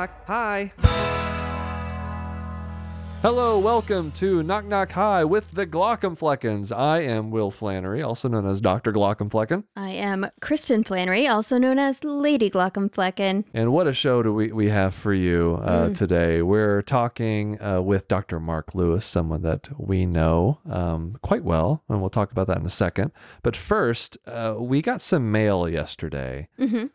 knock. Hi. Hello, welcome to Knock Knock Hi with the Glaucomfleckens. I am Will Flanary, also known as Dr. Glaucomflecken. I am Kristen Flanary, also known as Lady Glaucomflecken. And what a show do we, we have for you uh, today. We're talking uh, with Dr. Mark Lewis, someone that we know um, quite well, and we'll talk about that in a second. But first, uh, we got some mail yesterday. hmm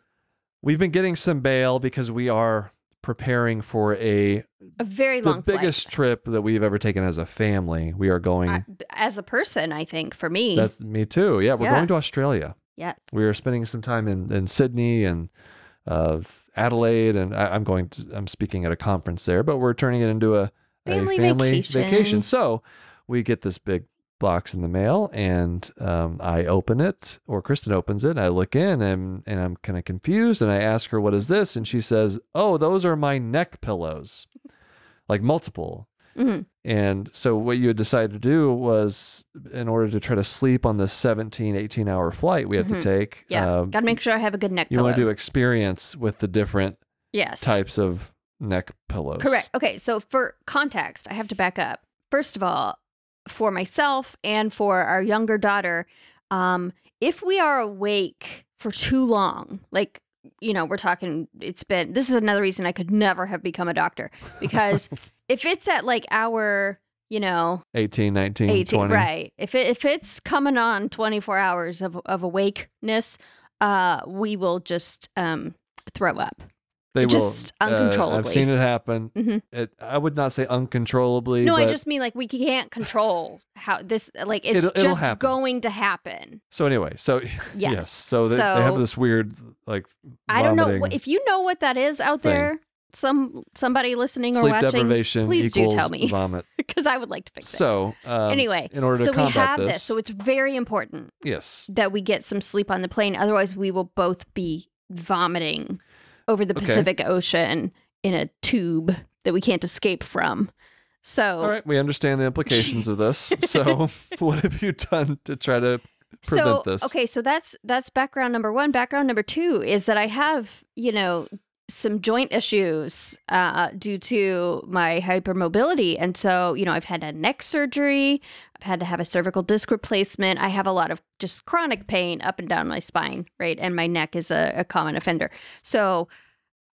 We've been getting some mail because we are preparing for a A very the biggest flight. trip that we've ever taken as a family. We are going. As a person, I think for me, That's me too. Yeah, we're Yeah. going to Australia. yes. We are spending some time in, in Sydney and uh, Adelaide, and I, I'm going. To, I'm speaking at a conference there, but we're turning it into a Family a family vacation. vacation. So we get this big box in the mail, and um, I open it, or Kristen opens it. I look in, and and I'm kind of confused, and I ask her, "What is this?" And she says, "Oh, those are my neck pillows, like multiple." hmm And so what you had decided to do was in order to try to sleep on the 17, 18 hour flight we have Mhm. to take. Yeah. um, Got to make sure I have a good neck you pillow. want to do experience with the different yes. types of neck pillows. Correct. Okay. So for context, I have to back up. First of all, for myself and for our younger daughter, um, if we are awake for too long, like you know, we're talking. It's been. This is another reason I could never have become a doctor because if it's at like our, you know, 18, 19, 18 20. right if it, if it's coming on 24 hours of, of awakeness uh we will just um throw up They Just will, uh, I've seen it happen. Mhm. It, I would not say uncontrollably. no i just mean like we can't control how this like it's It'll- it'll just happen. going to happen So anyway, so yes. Yes. So, they, they have this weird like i don't know if you know what that is out thing. there some somebody listening or sleep watching deprivation please do tell me. vomit. because i would like to fix it So um, anyway in order to so we combat have this, this so it's very important yes, that we get some sleep on the plane. Otherwise, we will both be vomiting over the Okay. Pacific Ocean in a tube that we can't escape from. So, All right, we understand the implications of this. So, what have you done to try to prevent so this? okay, so that's that's background number one. Background number two is that I have you know some joint issues uh, due to my hypermobility, and so you know I've had a neck surgery. I've had to have a cervical disc replacement. I have a lot of just chronic pain up and down my spine, right? And my neck is a, a common offender. So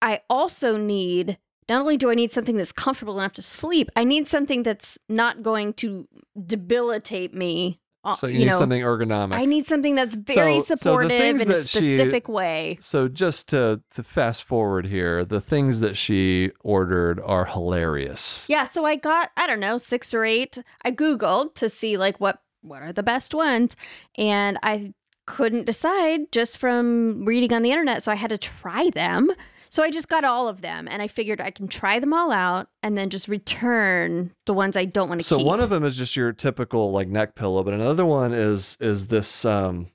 I also need not only do I need something that's comfortable enough to sleep, I need something that's not going to debilitate me. Uh, So you, need know, something ergonomic. I need something that's very So- so supportive things in a that she- specific way. so just to to fast forward here, the things that she ordered are hilarious. Yeah, so I got I don't know six or eight. I googled to see like what what are the best ones, and I couldn't decide just from reading on the internet. So I had to try them. So I just got all of them, and I figured I can try them all out, and then just return the ones I don't want to keep. So keep. one of them is just your typical like neck pillow, but another one is is this um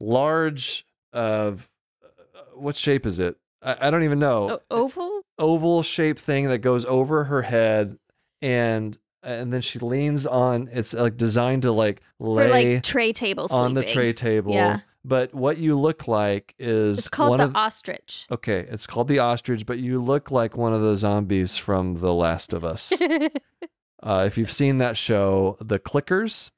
large uh what shape is it? I, I don't even know. O- oval. oval shaped thing that goes over her head and and then she leans on it's like designed to like Or lay like tray table on the tray table Yeah. But what you look like is It's called the of ostrich. okay it's called the ostrich but you look like one of the zombies from the last of us uh, if you've seen that show the clickers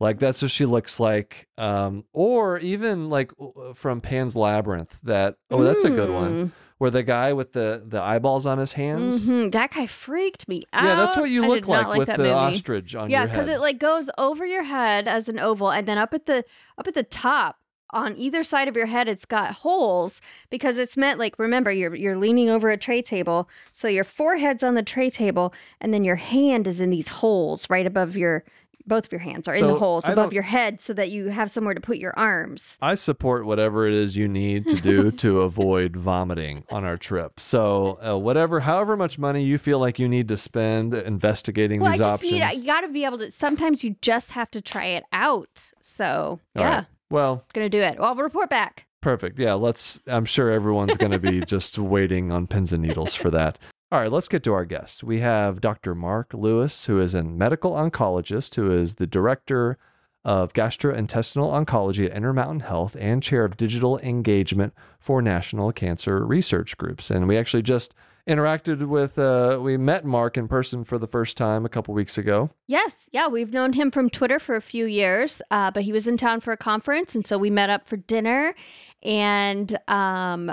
like that's what she looks like um, or even like from pan's labyrinth that oh that's a good one Mm. where the guy with the the eyeballs on his hands Mhm. That guy freaked me out. Yeah, that's what you look not like, with the movie. ostrich on Yeah, your head. because it like goes over your head as an oval, and then up at the up at the top on either side of your head, it's got holes because it's meant like remember you're you're leaning over a tray table, so your forehead's on the tray table, and then your hand is in these holes right above your both of your hands are in the holes I above your head, so that you have somewhere to put your arms. I support whatever it is you need to do to avoid vomiting on our trip. So, uh, whatever, however much money you feel like you need to spend investigating Well, I these just options. need you got to be able to. Sometimes you just have to try it out. So All yeah, right. Well, gonna do it. Well, I'll report back. perfect. Yeah, let's. I'm sure everyone's going to be just waiting on pins and needles for that. All right, let's get to our guests. We have Dr. Mark Lewis, who is a medical oncologist, who is the director of gastrointestinal oncology at Intermountain Health and chair of digital engagement for national cancer research groups. And we actually just interacted with, uh, we met Mark in person for the first time a couple weeks ago. Yes, yeah, we've known him from Twitter for a few years, uh, but he was in town for a conference, and so we met up for dinner, and um,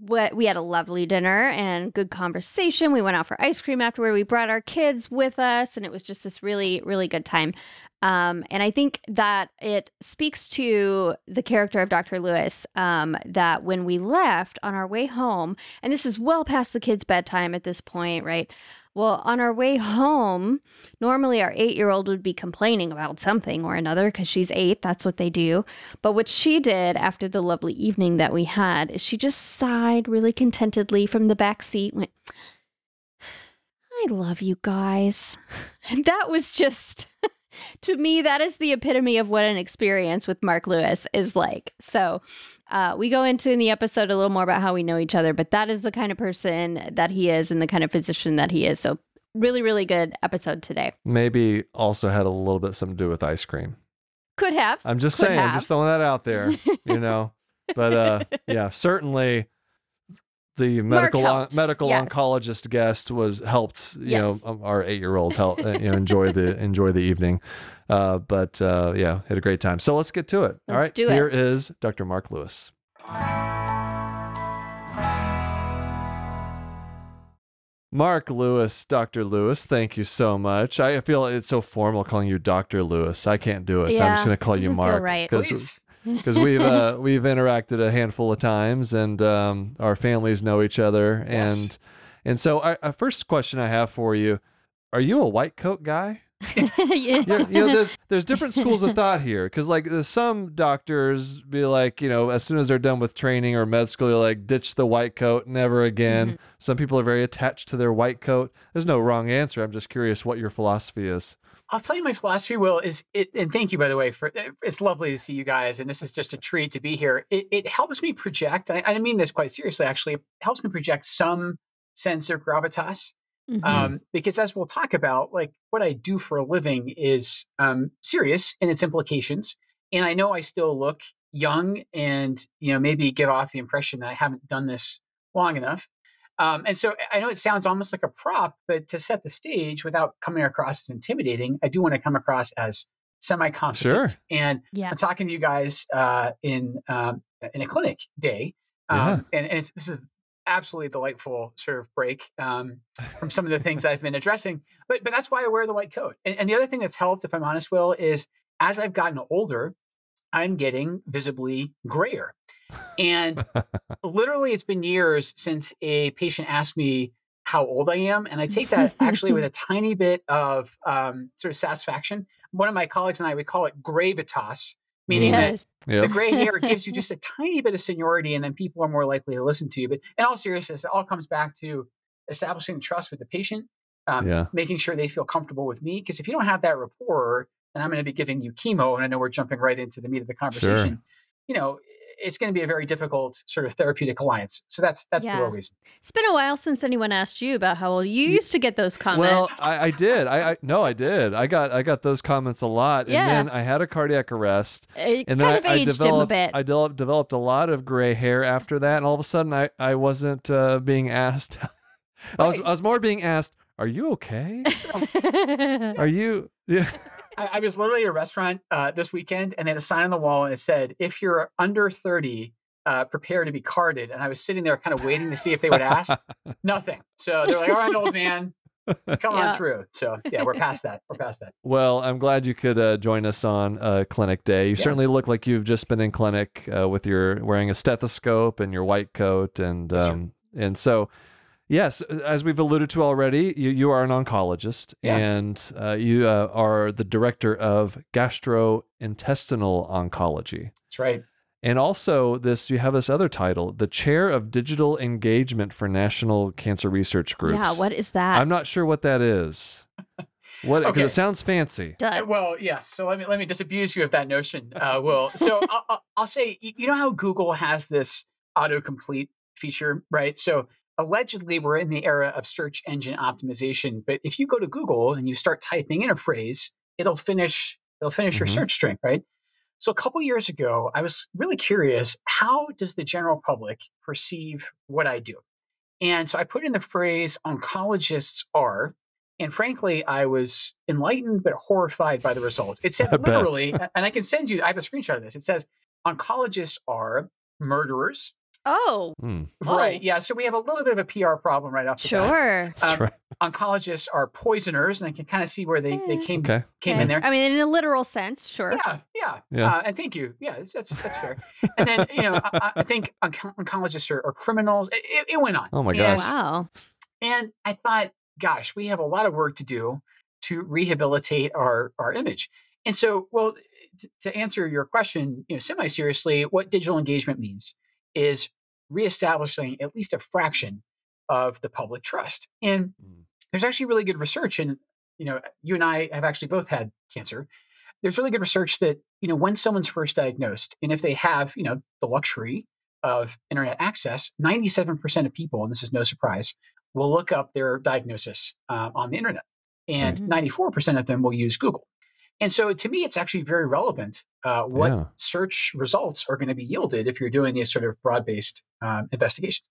what we had a lovely dinner and good conversation. We went out for ice cream afterward. We brought our kids with us, and it was just this really, really good time. Um, and I think that it speaks to the character of Dr. Lewis um, that when we left on our way home, and this is well past the kids' bedtime at this point, right? Well, on our way home, normally our eight year old would be complaining about something or another because she's eight. That's what they do. But what she did after the lovely evening that we had is she just sighed really contentedly from the back seat, went, I love you guys. And that was just. To me, that is the epitome of what an experience with Mark Lewis is like. So, uh, we go into in the episode a little more about how we know each other, but that is the kind of person that he is and the kind of physician that he is. So, really, really good episode today. Maybe also had a little bit something to do with ice cream. Could have. I'm just Could saying, have. just throwing that out there, you know. But uh, yeah, certainly the medical helped. medical Yes. oncologist guest was helped. You Yes. know, um, our eight year old help uh, you know enjoy the enjoy the evening. Uh, but uh, yeah, had a great time. So let's get to it. All Let's right, do it. here is Dr. Mark Lewis. Mark Lewis, Dr. Lewis, thank you so much. I feel it's so formal calling you Dr. Lewis. I can't do it, so I'm just going to call you Mark right. Please. Because we've uh, we've interacted a handful of times, and um, our families know each other, Yes. and and so our, our first question I have for you: Are you a white coat guy? yeah. you know, there's there's different schools of thought here because like some doctors be like you know as soon as they're done with training or med school you're like ditch the white coat never again Mm-hmm. some people are very attached to their white coat there's no wrong answer i'm just curious what your philosophy is I'll tell you my philosophy, Will, is it, and thank you, by the way, for it's lovely to see you guys. And this is just a treat to be here. It, it helps me project, I, I mean this quite seriously, actually, it helps me project some sense of gravitas. Mhm. Um, because as we'll talk about, like what I do for a living is um, serious in its implications. And I know I still look young and, you know, maybe give off the impression that I haven't done this long enough. Um, and so I know it sounds almost like a prop, but to set the stage without coming across as intimidating, I do want to come across as semi-competent. Sure. And yeah. I'm talking to you guys uh, in um, in a clinic day, um, and, and it's this is absolutely delightful sort of break um, from some of the things I've been addressing. But but that's why I wear the white coat. And, and the other thing that's helped, if I'm honest, Will, is as I've gotten older, I'm getting visibly grayer. And literally, it's been years since a patient asked me how old I am, and I take that actually with a tiny bit of um, sort of satisfaction. One of my colleagues and I we call it gravitas, meaning that Yes. yeah the gray hair gives you just a tiny bit of seniority, and then people are more likely to listen to you. But in all seriousness, it all comes back to establishing trust with the patient, um, Yeah. making sure they feel comfortable with me. Because if you don't have that rapport, and I'm going to be giving you chemo, and I know we're jumping right into the meat of the conversation, you know, it's going to be a very difficult sort of therapeutic alliance. So that's that's the real reason. It's been a while since anyone asked you about how old you used to get those comments. Well, I, I did. I, I no, I did. I got I got those comments a lot, Yeah. and then I had a cardiac arrest, it and kind then of I, I developed him a bit. I developed developed a lot of gray hair after that, and all of a sudden I I wasn't uh, being asked. I was I was more being asked, "Are you okay? Are you?" Yeah. I, I was literally at a restaurant uh, this weekend, and they had a sign on the wall, and it said, "If you're under 30, uh, prepare to be carded." And I was sitting there, kind of waiting to see if they would ask. Nothing. So they're like, "All right, old man, come Yeah. on through." So yeah, we're past that. We're past that. Well, I'm glad you could uh, join us on uh, clinic day. You Yeah. certainly look like you've just been in clinic uh, with your wearing a stethoscope and your white coat, and Yes, um, and so yes, as we've alluded to already, you you are an oncologist, Yeah. and uh, you uh, are the director of gastrointestinal oncology. That's right. And also, this you have this other title, the chair of digital engagement for National Cancer Research Groups. yeah, what is that? I'm not sure what that is. What? Because Okay. it sounds fancy. Duh. Uh, Well, yes. So let me let me disabuse you of that notion, uh, Will. So I'll, I'll, I'll say, you know how Google has this autocomplete feature, right? So allegedly, we're in the era of search engine optimization. But if you go to Google and you start typing in a phrase, it'll finish it'll finish your Mhm. search string, right? So a couple years ago, I was really curious: how does the general public perceive what I do? And so I put in the phrase oncologists are, and frankly, I was enlightened but horrified by the results. It said literally, and I can send you, I have a screenshot of this. It says oncologists are murderers. Oh, Hmm. Right. Oh. Yeah. So we have a little bit of a PR problem right off the bat. sure. Um, right. Oncologists are poisoners, and I can kind of see where they, they Eh. came Okay. came Okay. in there. I mean, in a literal sense, sure. Yeah, yeah, Yeah. Uh, and thank you. Yeah, that's that's, that's fair. And then you know, I, I think onco- oncologists are, are criminals. It, it- it went on. Oh my And- gosh. Wow. And I thought, gosh, we have a lot of work to do to rehabilitate our our image. And so, well, t- to answer your question, you know, semi seriously, what digital engagement means is reestablishing at least a fraction of the public trust. And Mm. there's actually really good research, and you know, you and I have actually both had cancer. There's really good research that you know when someone's first diagnosed, and if they have you know the luxury of internet access, 97% of people, and this is no surprise, will look up their diagnosis uh, on the internet, and Mhm. 94% of them will use Google. And so, to me, it's actually very relevant uh, what Yeah. search results are going to be yielded if you're doing these sort of broad-based um, investigations.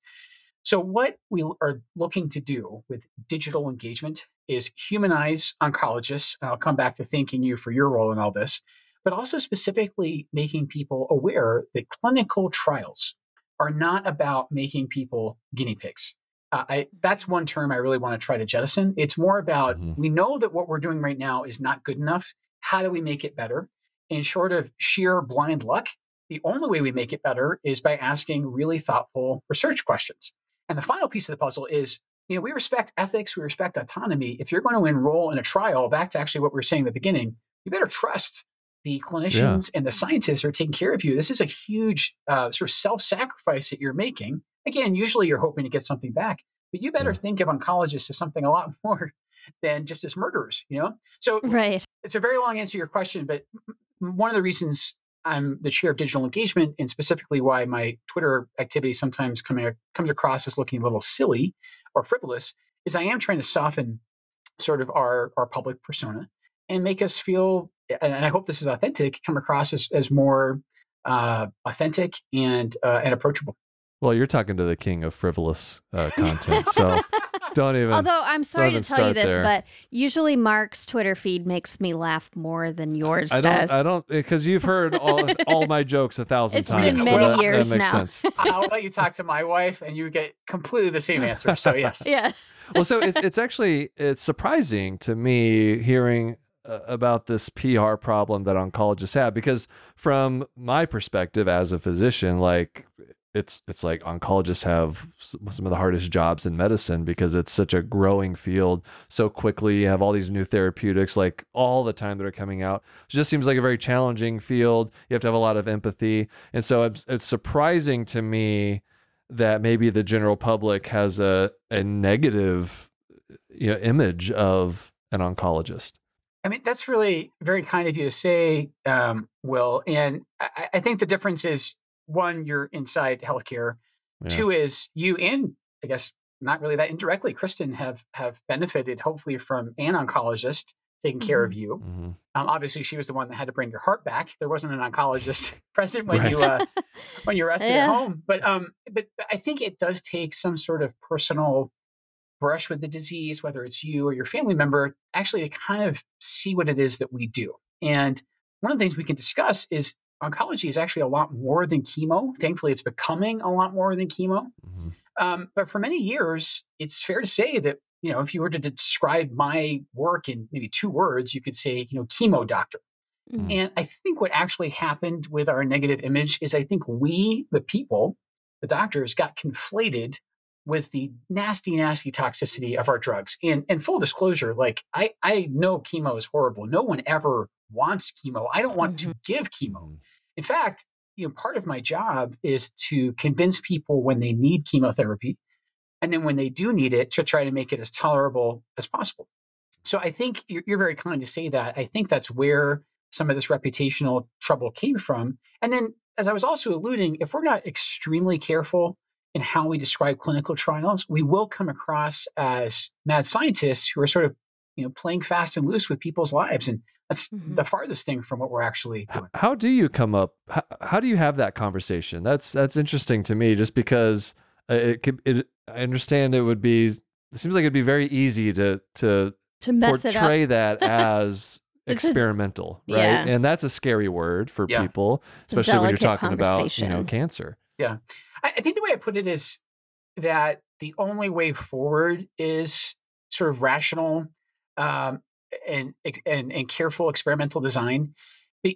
So, what we are looking to do with digital engagement is humanize oncologists. And I'll come back to thanking you for your role in all this, but also specifically making people aware that clinical trials are not about making people guinea pigs. Uh, I, that's one term I really want to try to jettison. It's more about Mhm. we know that what we're doing right now is not good enough. How do we make it better? And short of sheer blind luck, the only way we make it better is by asking really thoughtful research questions. And the final piece of the puzzle is, you know, we respect ethics, we respect autonomy. If you're going to enroll in a trial, back to actually what we were saying at the beginning, you better trust the clinicians and the scientists are taking care of you. This is a huge uh, sort of self-sacrifice that you're making. Again, usually you're hoping to get something back, but you better Yeah. think of oncologists as something a lot more than just as murderers. You know, so Right. It's a very long answer to your question, but one of the reasons I'm the chair of digital engagement, and specifically why my Twitter activity sometimes coming comes across as looking a little silly or frivolous, is I am trying to soften sort of our our public persona and make us feel, and I hope this is authentic, come across as as more uh, authentic and uh, and approachable. Well, you're talking to the king of frivolous uh, content, so don't even. Although I'm sorry to tell you this, there. but usually Mark's Twitter feed makes me laugh more than yours I does. don't. I don't because you've heard all all my jokes a thousand It's times. been many that- years that makes now. sense. I'll let you talk to my wife, and you get completely the same answer. So yes, yeah. well, so it's it's actually it's surprising to me hearing uh, about this PR problem that oncologists have because from my perspective as a physician, like it's it's like oncologists have some of the hardest jobs in medicine because it's such a growing field so quickly. You have all these new therapeutics like all the time that are coming out. It just seems like a very challenging field. You have to have a lot of empathy, and so it's, it's surprising to me that maybe the general public has a a negative you know image of an oncologist. I mean, that's really very kind of you to say, um, Will. And I, I think the difference is one, you're inside healthcare. Yeah. Two is you and I guess not really that indirectly, Kristen have have benefited hopefully from an oncologist taking care of you. Mhm. Um, obviously, she was the one that had to bring your heart back. There wasn't an oncologist present when you uh, when you rested Yeah. at home. But um, but I think it does take some sort of personal brush with the disease, whether it's you or your family member, actually to kind of see what it is that we do. And one of the things we can discuss is oncology is actually a lot more than chemo. Thankfully, it's becoming a lot more than chemo. Mhm. Um, but for many years, it's fair to say that you know if you were to describe my work in maybe two words, you could say you know chemo doctor. Mhm. And I think what actually happened with our negative image is I think we, the people, the doctors, got conflated with the nasty, nasty toxicity of our drugs. And and full disclosure, like I I know chemo is horrible. No one ever wants chemo. I don't want to give chemo. In fact, you know, part of my job is to convince people when they need chemotherapy, and then when they do need it, to try to make it as tolerable as possible. So I think you're, you're very kind to say that. I think that's where some of this reputational trouble came from. And then, as I was also alluding, if we're not extremely careful in how we describe clinical trials, we will come across as mad scientists who are sort of, you know, playing fast and loose with people's lives, and that's Mhm. the farthest thing from what we're actually doing. How do you come up? How, how do you have that conversation? That's that's interesting to me, just because uh, it could it I understand it would be. It seems like it'd be very easy to to to mess portray it up. that as experimental, right? Yeah. And that's a scary word for Yeah. people, It's especially when you're talking about you know conversation. cancer. I, I think the way I put it is that the only way forward is sort of rational um, and, and and careful experimental design.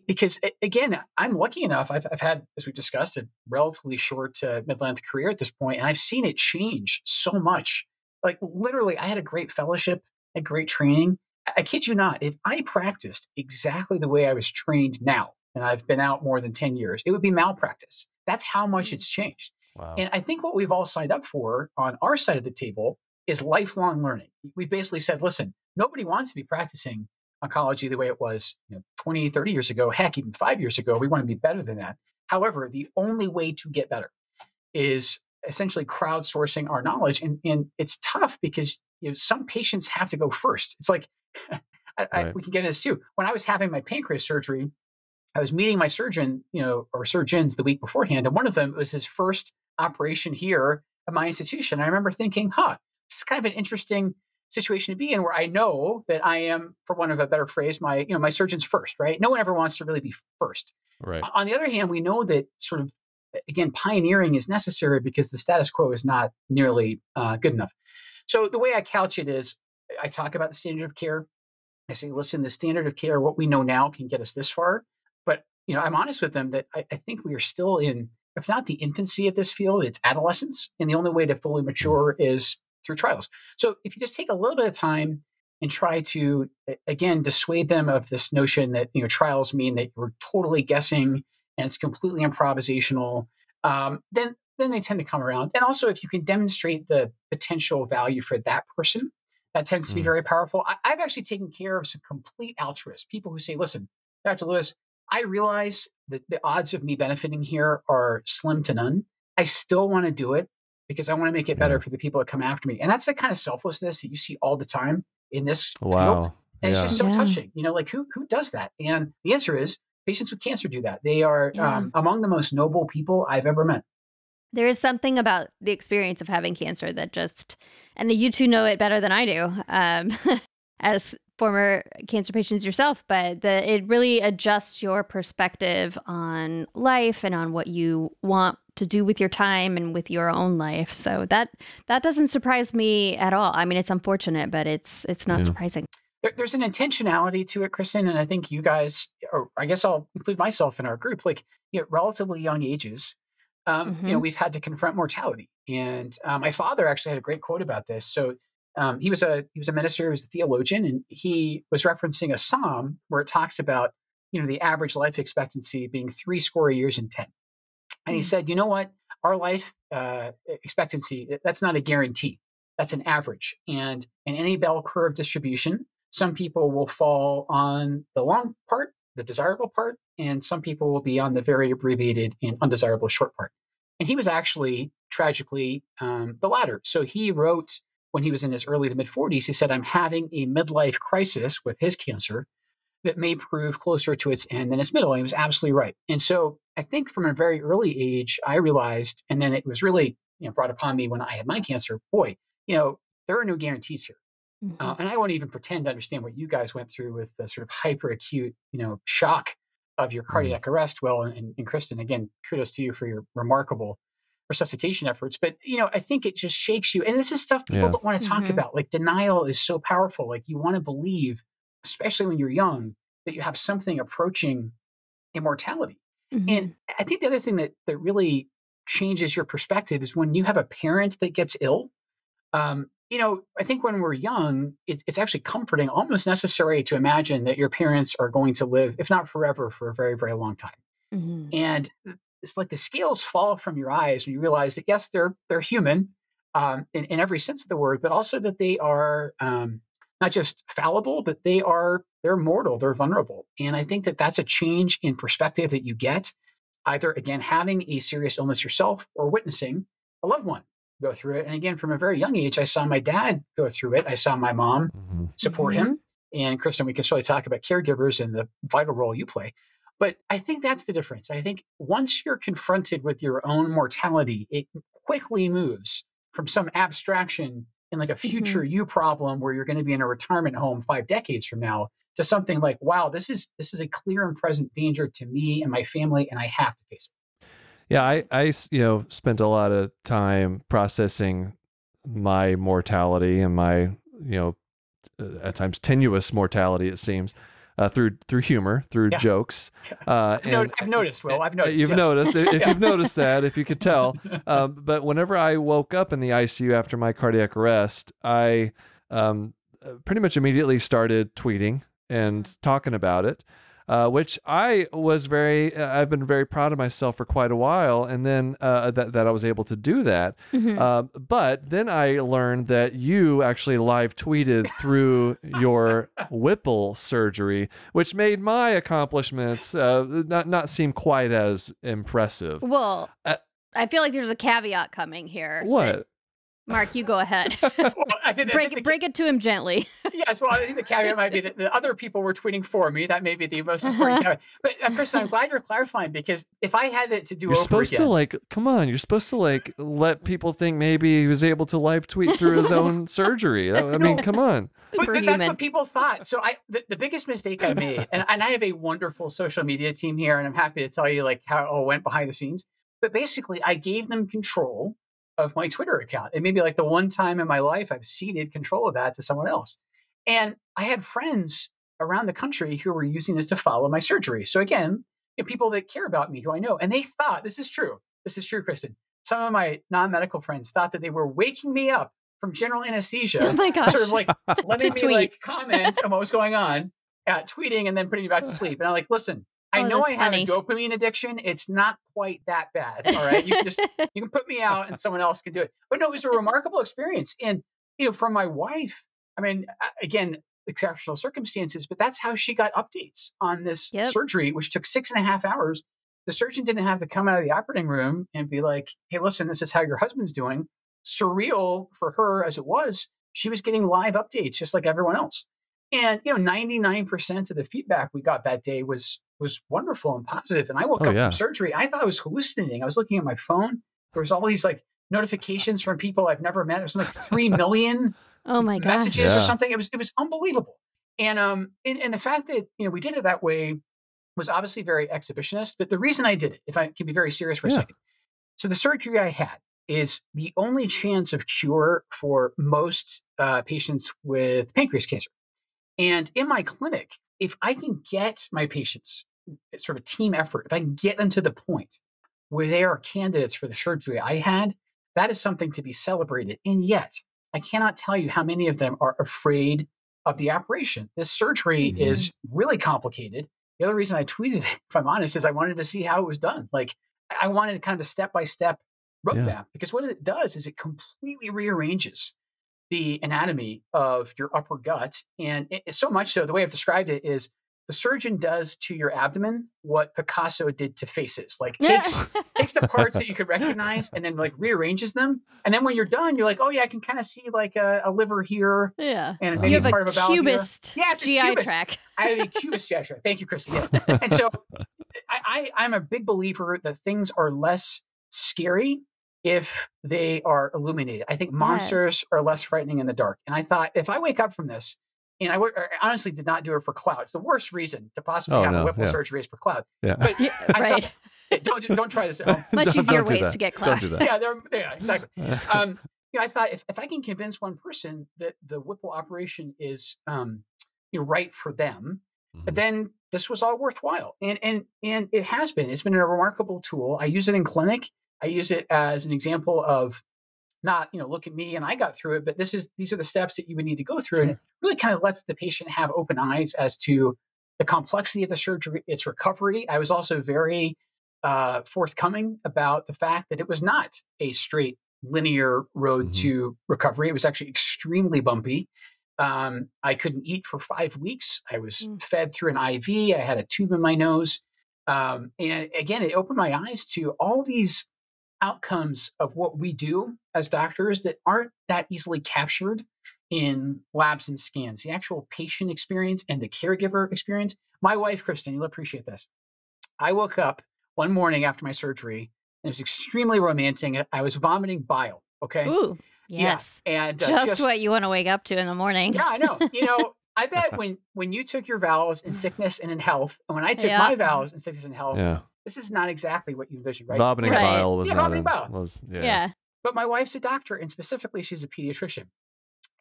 Because again, I'm lucky enough. I've, I've had, as we've discussed, a relatively short to mid-length career at this point, and I've seen it change so much. Like literally, I had a great fellowship, a great training. I- I kid you not. If I practiced exactly the way I was trained now, and I've been out more than ten years, it would be malpractice. That's how much mm. it's changed. Wow. And I think what we've all signed up for on our side of the table is lifelong learning. We basically said, listen, nobody wants to be practicing oncology the way it was you know, 20, 30 years ago, heck, even five years ago. We want to be better than that. However, the only way to get better is essentially crowdsourcing our knowledge. And, and it's tough because you know, some patients have to go first. It's like, I, I, we can get into this too. When I was having my pancreas surgery, I was meeting my surgeon, you know, or surgeons the week beforehand, and one of them was his first operation here at my institution. I remember thinking, huh, is kind of an interesting situation to be in where I know that I am, for one of a better phrase, my, you know, my surgeon's first, right? No one ever wants to really be first. right. On the other hand, we know that sort of, again, pioneering is necessary because the status quo is not nearly uh, good enough. So the way I couch it is I talk about the standard of care. I say, listen, the standard of care, what we know now can get us this far. But, you know, I'm honest with them that I, I think we are still in, if not the infancy of this field, it's adolescence. And the only way to fully mature is through trials. So if you just take a little bit of time and try to, again, dissuade them of this notion that, you know, trials mean that you're totally guessing and it's completely improvisational, um, then then they tend to come around. And also, if you can demonstrate the potential value for that person, that tends to be Mm. very powerful. I, I've actually taken care of some complete altruists, people who say, listen, Dr. Lewis, I realize that the odds of me benefiting here are slim to none. I still want to do it because I want to make it better Yeah. for the people that come after me. And that's the kind of selflessness that you see all the time in this field. Wow. And it's just so Yeah. touching. You know, like who who does that? And the answer is patients with cancer do that. They are Yeah. um, among the most noble people I've ever met. There is something about the experience of having cancer that just, and you two know it better than I do, um, as former cancer patients yourself. But the, it really adjusts your perspective on life and on what you want to do with your time and with your own life. So that that doesn't surprise me at all. I mean, it's unfortunate, but it's it's not Yeah. surprising. there, there's an intentionality to it, Kristen, and I think you guys, or I guess I'll include myself in our group, like you know, relatively young ages. Um, You know, we've had to confront mortality, and uh, my father actually had a great quote about this. So um, he was a he was a minister, he was a theologian, and he was referencing a psalm where it talks about you know the average life expectancy being three score years and ten. And he Mm. said, you know what, our life uh, expectancy that's not a guarantee. That's an average, and in any bell curve distribution, some people will fall on the long part, the desirable part, and some people will be on the very abbreviated and undesirable short part. And he was actually tragically um, the latter. So he wrote when he was in his early to mid 40s, he said, I'm having a midlife crisis with his cancer that may prove closer to its end than its middle. And he was absolutely right. And so I think from a very early age, I realized, and then it was really you know, brought upon me when I had my cancer, boy, you know, there are no guarantees here. Mhm. Uh, and I won't even pretend to understand what you guys went through with the sort of hyper acute, you know, shock of your cardiac arrest. Well, and, and Kristen, again, kudos to you for your remarkable resuscitation efforts. But you know, I think it just shakes you. And this is stuff people Yeah. don't want to talk Mhm. about. Like denial is so powerful. Like you want to believe, especially when you're young, that you have something approaching immortality. Mhm. And I think the other thing that that really changes your perspective is when you have a parent that gets ill. Um, you know, I think when we're young, it's, it's actually comforting, almost necessary to imagine that your parents are going to live, if not forever, for a very, very long time. Mhm. And it's like the scales fall from your eyes when you realize that yes, they're they're human um, in, in every sense of the word, but also that they are um, not just fallible, but they are they're mortal, they're vulnerable. And I think that that's a change in perspective that you get either again having a serious illness yourself or witnessing a loved one go through it. And again, from a very young age, I saw my dad go through it. I saw my mom Mhm. support him. And Kristen, we can certainly talk about caregivers and the vital role you play. But I think that's the difference. I think once you're confronted with your own mortality, it quickly moves from some abstraction in like a Mm-hmm. future you problem where you're going to be in a retirement home five decades from now to something like, wow, this is this is a clear and present danger to me and my family, and I have to face it. Yeah, i i you know, spent a lot of time processing my mortality and my, you know, uh, at times tenuous mortality. It seems uh, through through humor, through Yeah. jokes. Uh, I've, and- I've noticed. Well, I've noticed. You've yes. noticed if if you've noticed that, if you could tell. Um, but whenever I woke up in the ICU after my cardiac arrest, I um, uh, pretty much immediately started tweeting and talking about it, uh, which I was very. Uh, I've been very proud of myself for quite a while, and then uh, that that I was able to do that. Mhm. Um, but then I learned that you actually live tweeted through your Whipple surgery, which made my accomplishments uh, not not seem quite as impressive. well, Uh, I feel like there's a caveat coming here. What? Mark, you go ahead. Well, I think, I break think the- it, break it to him gently. Yes, well, I think the caveat might be that the other people were tweeting for me. That may be the most important caveat. But uh, Kristen, I'm glad you're clarifying because if I had it to do You're over supposed again, to like, come on. You're supposed to like let people think maybe he was able to live tweet through his own surgery. I I mean, No. come on. but th- that's what people thought. So I, the, the biggest mistake I made, and, and I have a wonderful social media team here, and I'm happy to tell you like how it all went behind the scenes. But basically, I gave them control of my Twitter account. It may be like the one time in my life I've ceded control of that to someone else. And I had friends around the country who were using this to follow my surgery. So again, you know, people that care about me who I know, and they thought this is true. This is true, Kristen. Some of my non-medical friends thought that they were waking me up from general anesthesia oh my gosh. sort of like letting me tweet. like comment on what was going on, uh, tweeting, and then putting me back to sleep. And I'm like, listen, I Oh, know I that's have a dopamine addiction. It's not quite that bad. All right, you can just you can put me out, and someone else can do it. But no, it was a remarkable experience, and you know, from my wife. I mean, again, exceptional circumstances, but that's how she got updates on this Yep. surgery, which took six and a half hours. The surgeon didn't have to come out of the operating room and be like, "Hey, listen, this is how your husband's doing." Surreal for her as it was, she was getting live updates just like everyone else. And you know, 99% of the feedback we got that day was was wonderful and positive. And I woke Oh, up yeah. from surgery. I thought I was hallucinating. I was looking at my phone. There was all these like notifications from people I've never met. There's like three million oh my gosh. messages Yeah. or something. It was it was unbelievable. And um and, and the fact that you know we did it that way was obviously very exhibitionist. But the reason I did it, if I can be very serious for a second, so the surgery I had is the only chance of cure for most uh, patients with pancreas cancer. And in my clinic, if I can get my patients, it's sort of a team effort, if I can get them to the point where they are candidates for the surgery I had, that is something to be celebrated. And yet, I cannot tell you how many of them are afraid of the operation. This surgery Mhm. is really complicated. The other reason I tweeted it, if I'm honest, is I wanted to see how it was done. Like, I wanted kind of a step by step roadmap because what it does is it completely rearranges the anatomy of your upper gut. And it, so much so, the way I've described it is the surgeon does to your abdomen what Picasso did to faces. Like takes takes the parts that you could recognize and then like rearranges them. And then when you're done, you're like, oh yeah, I can kind of see like a, a liver here yeah. and maybe You have part a of a bowel here. cubist Yes, it's GI cubist. track. I have a cubist gesture. Thank you, Chrissy. Yes. And so I, I, I'm a big believer that things are less scary if they are illuminated. I think monsters are less frightening in the dark. And I thought if I wake up from this, and I, I honestly did not do it for cloud. It's the worst reason to possibly Oh, have no, a Whipple yeah. surgery is for cloud. Yeah. But Yeah, I right. saw- don't do- don't try this at home. Much easier ways that. to get Don't do that. Yeah, they're, yeah, exactly. Um, you know, I thought if, if I can convince one person that the Whipple operation is um, you know, right for them, Mhm. then this was all worthwhile. And and and it has been. It's been a remarkable tool. I use it in clinic. I use it as an example of not, you know, look at me and I got through it, but this is these are the steps that you would need to go through. And it really kind of lets the patient have open eyes as to the complexity of the surgery, its recovery. I was also very uh, forthcoming about the fact that it was not a straight linear road Mhm. to recovery. It was actually extremely bumpy. Um, I couldn't eat for five weeks. I was Mm. fed through an IV. I had a tube in my nose. Um, and again, it opened my eyes to all these outcomes of what we do as doctors that aren't that easily captured in labs and scans. The actual patient experience and the caregiver experience. My wife, Kristen, you'll appreciate this. I woke up one morning after my surgery and it was extremely romantic. I was vomiting bile Okay. Ooh, yes. Yeah. And uh, just, just what you want to wake up to in the morning. yeah, I know. You know, I bet when when you took your vows in sickness and in health, and when I took Yeah. my vows in sickness and health, Yeah. This is not exactly what you envisioned, right? Vomiting Right. bile was Yeah, not vomiting in- bile. was yeah. yeah. But my wife's a doctor, and specifically, she's a pediatrician.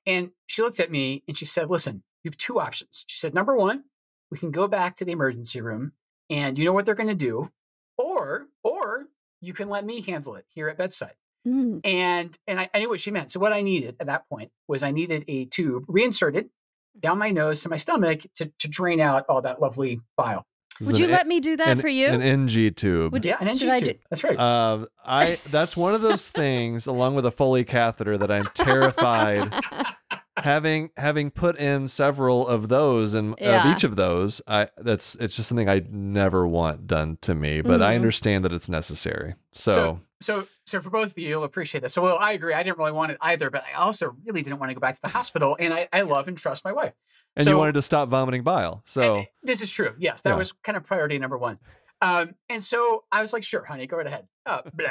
And she looked at me and she said, Listen, you have two options. She said, Number one, we can go back to the emergency room and you know what they're going to do, or, or you can let me handle it here at bedside. Mm. And and I, I knew what she meant. So what I needed at that point was I needed a tube reinserted down my nose to my stomach to, to drain out all that lovely bile. This Would you an, let me do that an, for you? An NG tube. Would- Yeah, an NG Should I tube. do- That's right. Uh, I that's one of those things, along with a Foley catheter, that I'm terrified. having having put in several of those and of each of those, I that's it's just something I never want done to me. But I Mhm. understand that it's necessary. So, So, so, so for both of you, you'll appreciate this. So, well, I agree. I didn't really want it either, but I also really didn't want to go back to the hospital. And I, I love and trust my wife. and so, you wanted to stop vomiting bile. So this is true. Yes, that Yeah. was kind of priority number one. Um, and so I was like, sure, honey, go right ahead. Uh, blah.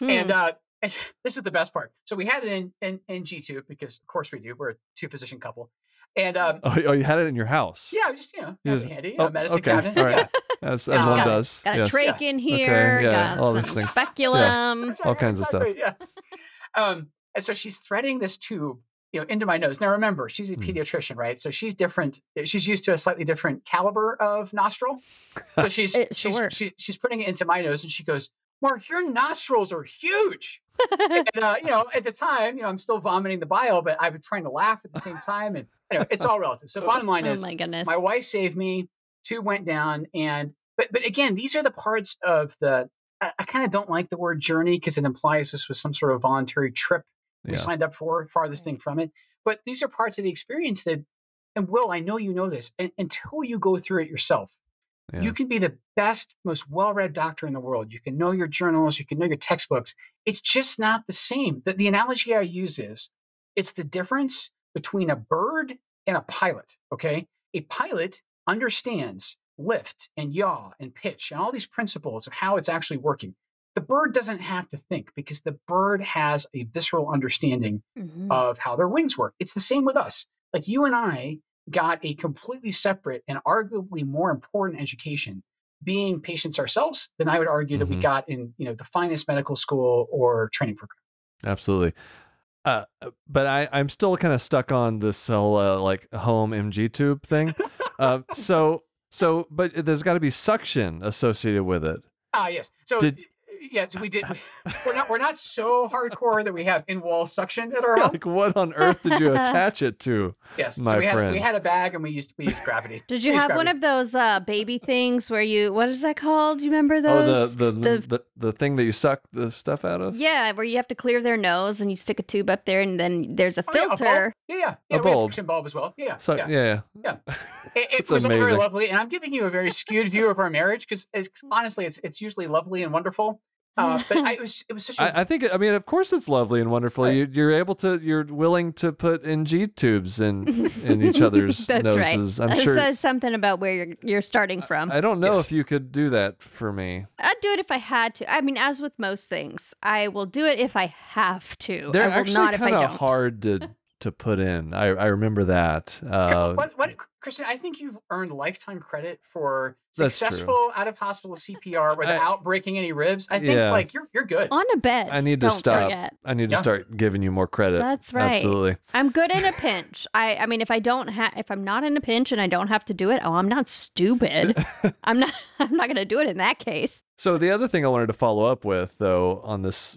Hmm. And uh, and this is the best part. So we had it in in, NG tube because of course we do. We're a two physician couple. And um, oh, oh, you had it in your house. yeah, just you know, You just- it handy, you know, oh, medicine okay, cabinet. all right. Yeah. As, Yeah. as one Got a- does. got a yes. trach in here. Okay, yeah, got all these some things. speculum. That's All kinds of stuff. exactly, Yeah. Um, and so she's threading this tube, you know, into my nose. Now remember, she's a Hmm. pediatrician, right? So she's different. She's used to a slightly different caliber of nostril. So she's she's sure. she, she's putting it into my nose, and she goes, "Mark, your nostrils are huge." and uh, you know, at the time, you know, I'm still vomiting the bile, but I've been trying to laugh at the same time, and anyway, it's all relative. So bottom line oh is, my goodness. my wife saved me two went down and but but again these are the parts of the i, I kind of don't like the word journey because it implies this was some sort of voluntary trip we Yeah. signed up for farthest thing from it but these are parts of the experience that and will i know you know this and, until you go through it yourself Yeah. you can be the best most well-read doctor in the world you can know your journals you can know your textbooks it's just not the same the, the analogy i use is it's the difference between a bird and a pilot okay a pilot understands lift and yaw and pitch and all these principles of how it's actually working. The bird doesn't have to think because the bird has a visceral understanding Mhm. of how their wings work. It's the same with us. Like you and I got a completely separate and arguably more important education being patients ourselves than I would argue that we Mhm. got in, you know, the finest medical school or training program. Absolutely. Uh, but I, I'm still kind of stuck on this whole uh, like home NG tube thing. uh, so so, but there's got to be suction associated with it. Ah, yes. So Did- yeah, we did. We're not we're not so hardcore that we have in wall suction at our home. like, what on earth did you attach it to? Yes, my so we had we had a bag and we used we used gravity. Did you We used have one of those uh, baby things where you what is that called? You remember Oh, those? the the, the the- the thing that you suck the stuff out of. yeah, where you have to clear their nose and you stick a tube up there and then there's a Oh, yeah, a bulb. filter. Yeah, yeah, yeah. A we had bulb. suction bulb as well. Yeah, yeah. So yeah. yeah, yeah. It, it It's was very lovely, and I'm giving you a very skewed view of our marriage because honestly, it's it's usually lovely and wonderful. Uh, but I, it was it was such a I, I think I mean, of course, it's lovely and wonderful. Right. You, you're able to, you're willing to put NG tubes in in each other's That's right. noses. I'm That sure. says something about where you're you're starting from. I don't know Yes. if you could do that for me. I'd do it if I had to. I mean, as with most things, I will do it if I have to. They're I will actually not if I kind don't. of hard to to put in. I I remember that. Uh, what, what, Kristen, I think you've earned lifetime credit for successful out of hospital CPR without breaking any ribs. I think Yeah. like you're you're good. On a bed. I need to don't stop. Forget. I need to Yeah. start giving you more credit. That's right. Absolutely. I'm good in a pinch. I I mean, if I don't have, if I'm not in a pinch and I don't have to do it, oh, I'm not stupid. I'm not. I'm not going to do it in that case. So the other thing I wanted to follow up with, though, on this,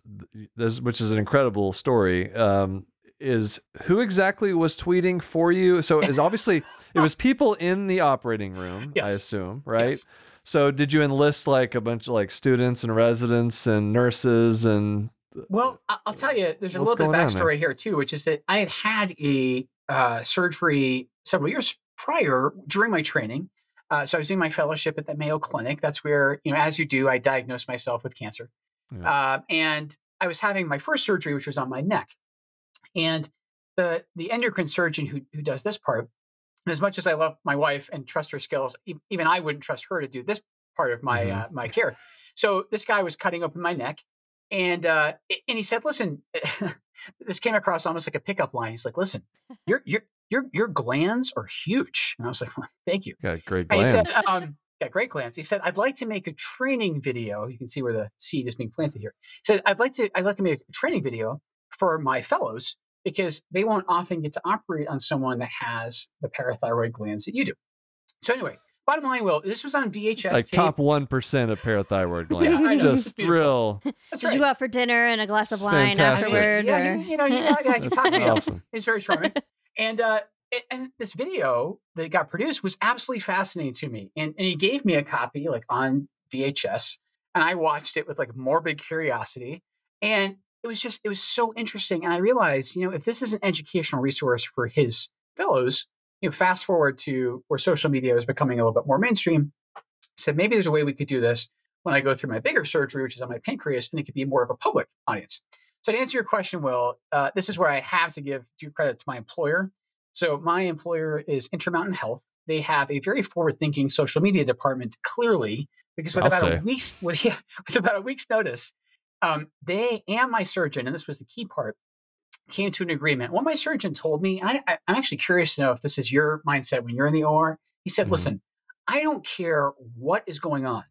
this which is an incredible story, um, is who exactly was tweeting for you? So is obviously it was people in the operating room, I assume, right? Yes. So did you enlist like a bunch of like students and residents and nurses and Well, I'll tell you, there's a little bit of going on there? backstory here too, which is that I had had a uh, surgery several years prior during my training. Uh, so I was doing my fellowship at the Mayo Clinic. That's where, you know, as you do, I diagnosed myself with cancer. Yeah. Uh, and I was having my first surgery, which was on my neck. And the the endocrine surgeon who who does this part, as much as I love my wife and trust her skills, even I wouldn't trust her to do this part of my Mhm. uh, my care. So this guy was cutting open my neck, and uh, and he said, "Listen, this came across almost like a pickup line. He's like, "Listen, your your your your glands are huge," and I was like, well, "Thank you." Got great glands. And he said, um, "Yeah, great glands." He said, "I'd like to make a training video. You can see where the seed is being planted here." He said, "I'd like to I'd like to make a training video for my fellows because they won't often get to operate on someone that has the parathyroid glands that you do." So anyway, bottom line, Will, this was on VHS. Like tape. top one percent of parathyroid glands. I know. Just thrill. That's Did right. you go out for dinner and a glass of wine Fantastic. afterward? Yeah, or- he, you know, he, yeah, he That's talked me up. awesome. He's very charming. and uh, and this video that got produced was absolutely fascinating to me. And and he gave me a copy like on VHS, and I watched it with like morbid curiosity. And it was just it was so interesting. And I realized, you know, if this is an educational resource for his fellows, you know, fast forward to where social media is becoming a little bit more mainstream. I said maybe there's a way we could do this when I go through my bigger surgery, which is on my pancreas, and it could be more of a public audience. So to answer your question, Will, uh, this is where I have to give due credit to my employer. So my employer is Intermountain Health. They have a very forward-thinking social media department, clearly, because with I'll about say. a week's with, yeah, with about a week's notice, um, they and my surgeon, and this was the key part, came to an agreement. What my surgeon told me, I, I, I'm actually curious to know if this is your mindset when you're in the OR. He said, Mhm. "Listen, I don't care what is going on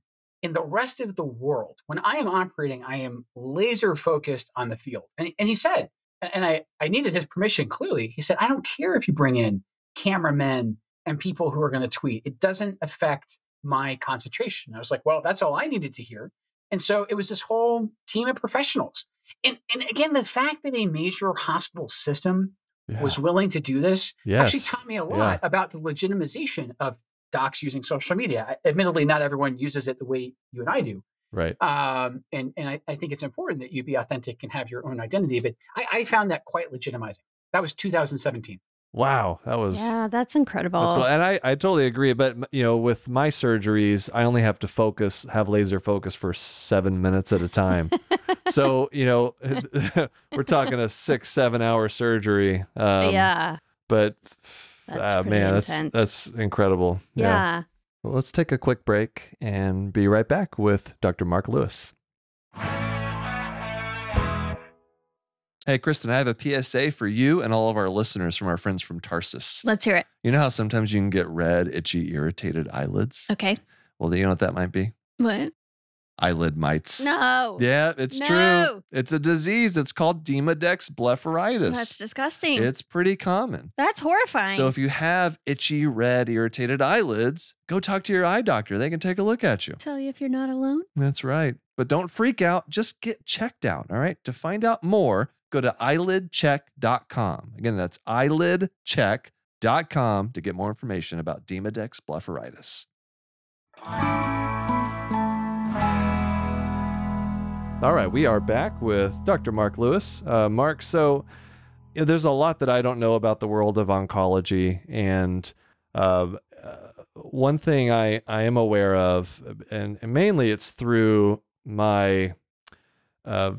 in the rest of the world. When I am operating, I am laser focused on the field." And, and he said, and I, I needed his permission clearly. He said, I don't care if you bring in cameramen and people who are going to tweet. It doesn't affect my concentration. I was like, well, that's all I needed to hear. And so it was this whole team of professionals. And, and again, the fact that a major hospital system Yeah. was willing to do this yes. actually taught me a lot about the legitimization of docs using social media. Admittedly, not everyone uses it the way you and I do. Right. Um, and and I, I think it's important that you be authentic and have your own identity. But I, I found that quite legitimizing. That was 2017. Wow. That was. yeah, that's incredible. That's cool. And I, I totally agree. But, you know, with my surgeries, I only have to focus, have laser focus for seven minutes at a time. so, you know, we're talking a six, seven hour surgery. Um, yeah. But, That's ah, man, intense. that's, that's incredible. Yeah. Well, let's take a quick break and be right back with Dr. Mark Lewis. Hey, Kristen, I have a PSA for you and all of our listeners from our friends from Tarsus. Let's hear it. You know how sometimes you can get red, itchy, irritated eyelids? Okay. Well, do you know what that might be? What? Eyelid mites. No. Yeah, it's true. It's a disease. It's called Demodex blepharitis. That's disgusting. It's pretty common. that's horrifying. So if you have itchy, red, irritated eyelids, go talk to your eye doctor. They can take a look at you. tell you if you're not alone. That's right. But don't freak out. Just get checked out. All right. To find out more, go to eyelidcheck.com. Again, that's eyelidcheck.com to get more information about Demodex blepharitis. All right, we are back with Dr. Mark Lewis. Uh, Mark, so you know, there's a lot that I don't know about the world of oncology, and uh, uh, one thing I, I am aware of, and, and mainly it's through my uh,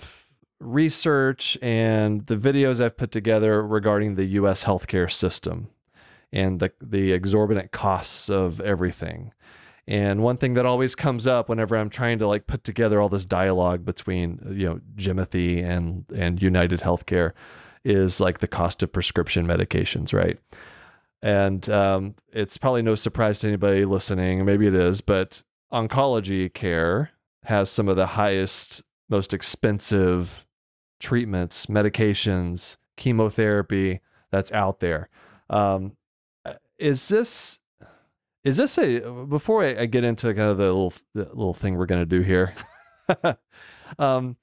research and the videos I've put together regarding the U.S. healthcare system and the the exorbitant costs of everything. And one thing that always comes up whenever I'm trying to like put together all this dialogue between you know Jimothy and and United Healthcare is like the cost of prescription medications, right? And um, it's probably no surprise to anybody listening, maybe it is, but oncology care has some of the highest, most expensive treatments, medications, chemotherapy that's out there. Um, is this is this a before I, I get into kind of the little the little thing we're to do here? um,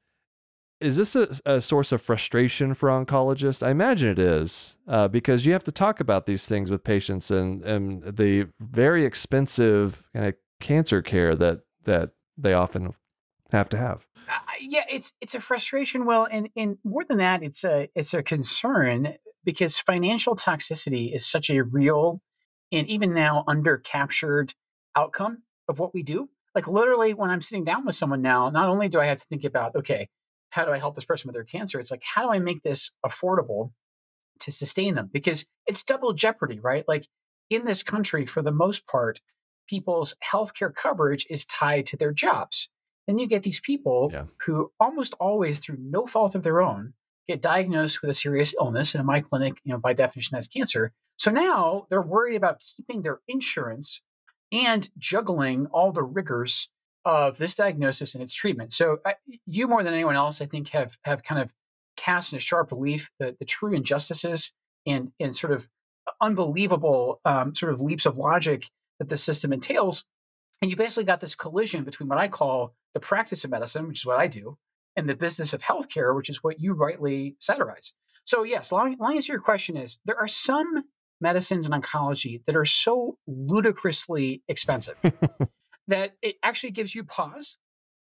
is this a, a source of frustration for oncologists? I imagine it is, uh, because you have to talk about these things with patients and and the very expensive kind of cancer care that that they often have to have. Yeah, it's it's a frustration. Well, and and more than that, it's a it's a concern because financial toxicity is such a real and even now under captured outcome of what we do. Like literally, when I'm sitting down with someone now, not only do I have to think about okay, how do I help this person with their cancer? It's like how do I make this affordable to sustain them? Because it's double jeopardy, right? Like in this country, for the most part, people's healthcare coverage is tied to their jobs. Then you get these people Yeah. who almost always, through no fault of their own, get diagnosed with a serious illness. And in my clinic, you know, by definition, that's cancer. So now they're worried about keeping their insurance and juggling all the rigors of this diagnosis and its treatment. So I, you, more than anyone else, I think, have have kind of cast in a sharp relief the, the true injustices and and sort of unbelievable um, sort of leaps of logic that the system entails. And you basically got this collision between what I call the practice of medicine, which is what I do, and the business of healthcare, which is what you rightly satirize. So yes, long, long answer your question is there are some medicines in oncology that are so ludicrously expensive that it actually gives you pause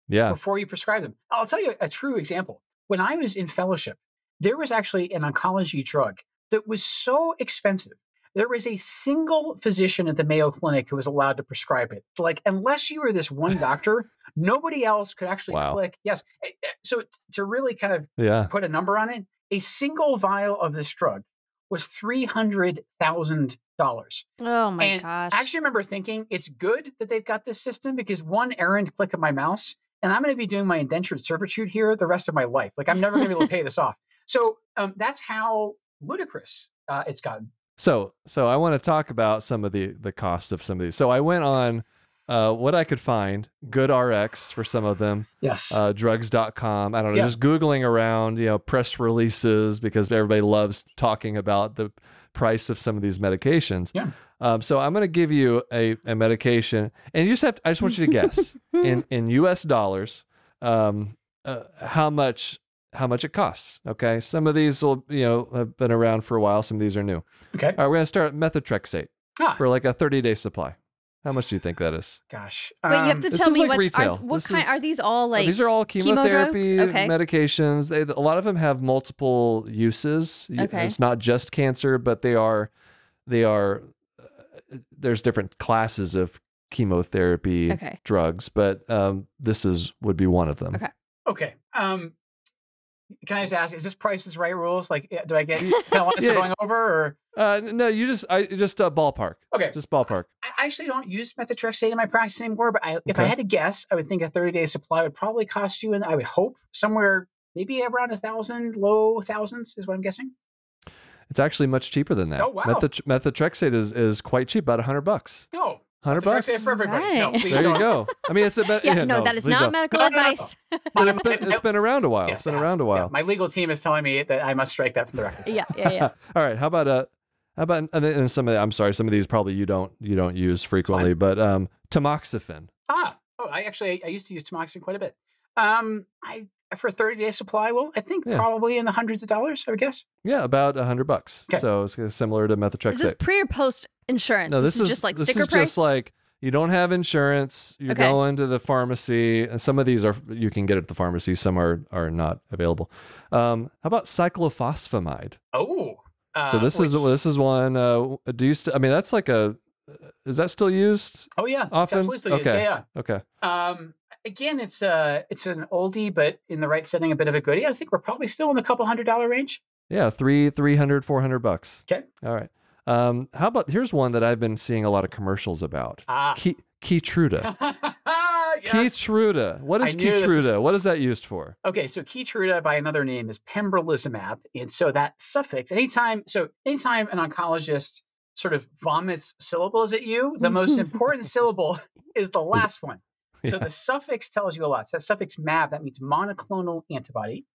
Yeah. before you prescribe them. I'll tell you a true example. When I was in fellowship, there was actually an oncology drug that was so expensive. There was a single physician at the Mayo Clinic who was allowed to prescribe it. Like, unless you were this one doctor, nobody else could actually Wow. click. Yes. So, to really kind of Yeah. put a number on it, a single vial of this drug was $300,000. Oh my And gosh. I actually remember thinking it's good that they've got this system because one errand click of my mouse, and I'm going to be doing my indentured servitude here the rest of my life. Like I'm never going to be able to pay this off. So um, that's how ludicrous uh, it's gotten. So, so I want to talk about some of the the costs of some of these. So I went on uh, what I could find, GoodRx for some of them, Yes. uh, drugs.com. I don't know, Yeah. just Googling around, you know, press releases because everybody loves talking about the price of some of these medications. Yeah. Um, so I'm going to give you a, a medication and you just have, to, I just want you to guess in, in US dollars, um, uh, how much, how much it costs. Okay. Some of these will, you know, have been around for a while. Some of these are new. okay. All right, we're gonna start methotrexate Ah, for like a 30 day supply. How much do you think that is? gosh. Wait, you have Um, to tell me like what retail. Are, what This kind is- are these all Uh, like These are all chemotherapy Okay. medications. They, a lot of them have multiple uses. Okay. It's not just cancer, but they are they are uh, there's different classes of chemotherapy Okay. drugs, but um, this is would be one of them. Okay. okay. Um, can I just ask, is this Price is Right rules? Like, eh, do I get penalized Yeah. for going over or? Uh, no, you just I just uh, ballpark, Okay. just ballpark. I actually don't use methotrexate in my practice anymore, but I, if I had to guess, I would think a 30 day supply would probably cost you, and I would hope somewhere maybe around a thousand, low thousands is what I'm guessing. It's actually much cheaper than that. Oh, wow. Methotre- methotrexate is is quite cheap, about hundred bucks. No, Hundred bucks. methotrexate for everybody. No, please There you don't. go. I mean, it's a bit. Yeah, no, that is not don't. medical No, no, no, no. advice. But it's been it's been around a while. Yes, it's been around a Yeah, while. my legal team is telling me that I must strike that from the record. yeah, yeah, yeah. All right. How about uh, how about and, then- and some of the, I'm sorry, some of these probably you don't you don't use frequently, but um, tamoxifen. Ah, oh, I actually I used to use tamoxifen quite a bit. Um, I for a 30 day supply, well, I think Yeah. probably in the hundreds of dollars, I would guess. Yeah, about a hundred bucks. Okay. So it's similar to methotrexate. Is this pre or post insurance? no, this, is just like this sticker is price. just like you don't have insurance. You're Okay. going to the pharmacy, and some of these are you can get at the pharmacy. Some are are not available. Um, how about cyclophosphamide? Oh, uh, so this is this is one. Uh, do you? St- I mean, that's like a. Is that still used? oh yeah, it's often? absolutely still used. Okay. Yeah, Okay. Um, again, it's a it's an oldie, but in the right setting, a bit of a goodie. I think we're probably still in the couple hundred dollar range. Yeah, three, three hundred, four hundred bucks. Okay. All right. Um, how about here's one that I've been seeing a lot of commercials about. Ah, Key, Keytruda. yes. Keytruda. What is this was- Keytruda? What is that used for? Okay, so Keytruda by another name is pembrolizumab, and so that suffix, anytime, so anytime an oncologist sort of vomits syllables at you, the most important syllable is the last one. So Yeah. the suffix tells you a lot. So that suffix mab, that means monoclonal antibody.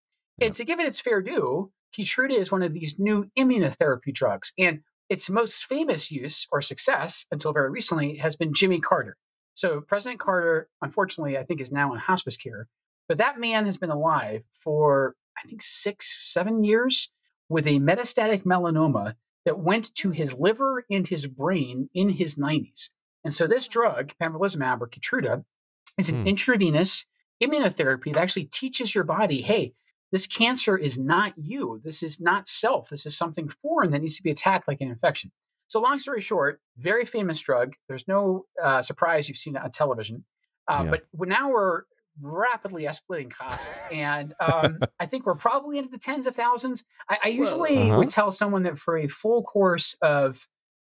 And to give it its fair due, Keytruda is one of these new immunotherapy drugs, and its most famous use or success until very recently has been Jimmy Carter. So President Carter, unfortunately, I think is now in hospice care, but that man has been alive for I think six, seven years with a metastatic melanoma that went to his liver and his brain in his 90s. And so this drug, pembrolizumab or Keytruda, is an Hmm. intravenous immunotherapy that actually teaches your body, hey, this cancer is not you. This is not self. This is something foreign that needs to be attacked like an infection. So, long story short, very famous drug. There's no uh, surprise you've seen it on television. Uh, Yeah. But now we're rapidly escalating costs. And um, I think we're probably into the tens of thousands. I, I usually Uh-huh. would tell someone that for a full course of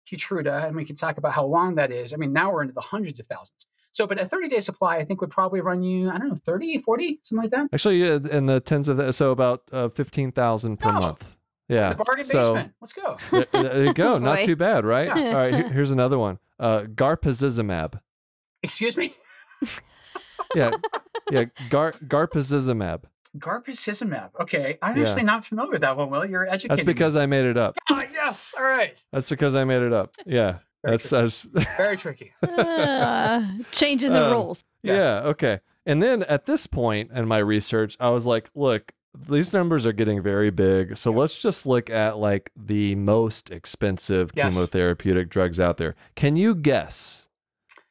Keytruda, and we can talk about how long that is. I mean, now we're into the hundreds of thousands. So, but a 30 day supply, I think, would probably run you, I don't know, 30, 40, something like that. Actually, yeah, in the tens of the, so about uh, fifteen thousand per No. month. Yeah. The bargain so, basement. Let's go. There, there you go. Not too bad, right? Yeah. All right. here- here's another one. Uh, garpazizumab. Excuse me? Yeah. Yeah. Gar garpazizumab. Garpicizumab. Okay. I'm Yeah. actually not familiar with that one, Will. You're educating That's because I made it up. me. Ah, yes. All right. That's because I made it up. Yeah. Very That's, that's Very tricky. Uh, changing the Um, rules. Yes. yeah. Okay. And then at this point in my research, I was like, look, these numbers are getting very big. So let's just look at like the most expensive Yes. chemotherapeutic drugs out there. Can you guess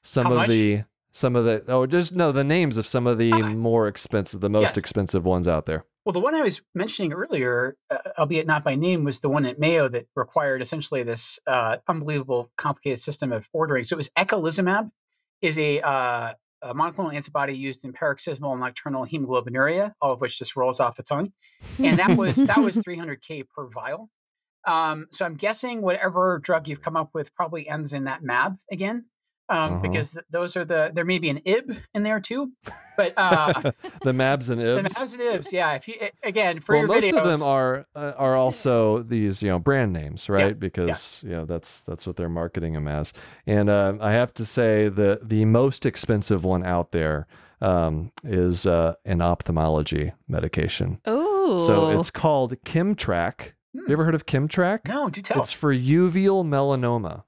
some How of much? the some of the oh just no the names of some of the Ah. more expensive the most Yes. expensive ones out there. Well, the one I was mentioning earlier, uh, albeit not by name, was the one at Mayo that required essentially this uh, unbelievable, complicated system of ordering. So it was eculizumab, is a, uh, a monoclonal antibody used in paroxysmal and nocturnal hemoglobinuria, all of which just rolls off the tongue, and that was that was 300k per vial. Um, so I'm guessing whatever drug you've come up with probably ends in that MAB again. Um, Uh-huh. Because th- those are the there may be an IB in there too, but uh, the Mabs and ibs, the MABs and IBs, yeah. If you again for well, your most videos, of them are uh, are also these you know brand names, right? Because you know that's that's what they're marketing them as. And uh, I have to say the the most expensive one out there um, is uh, an ophthalmology medication. Oh, So it's called Kimmtrak. Hmm. You ever heard of Kimmtrak? No, do tell. It's for uveal melanoma.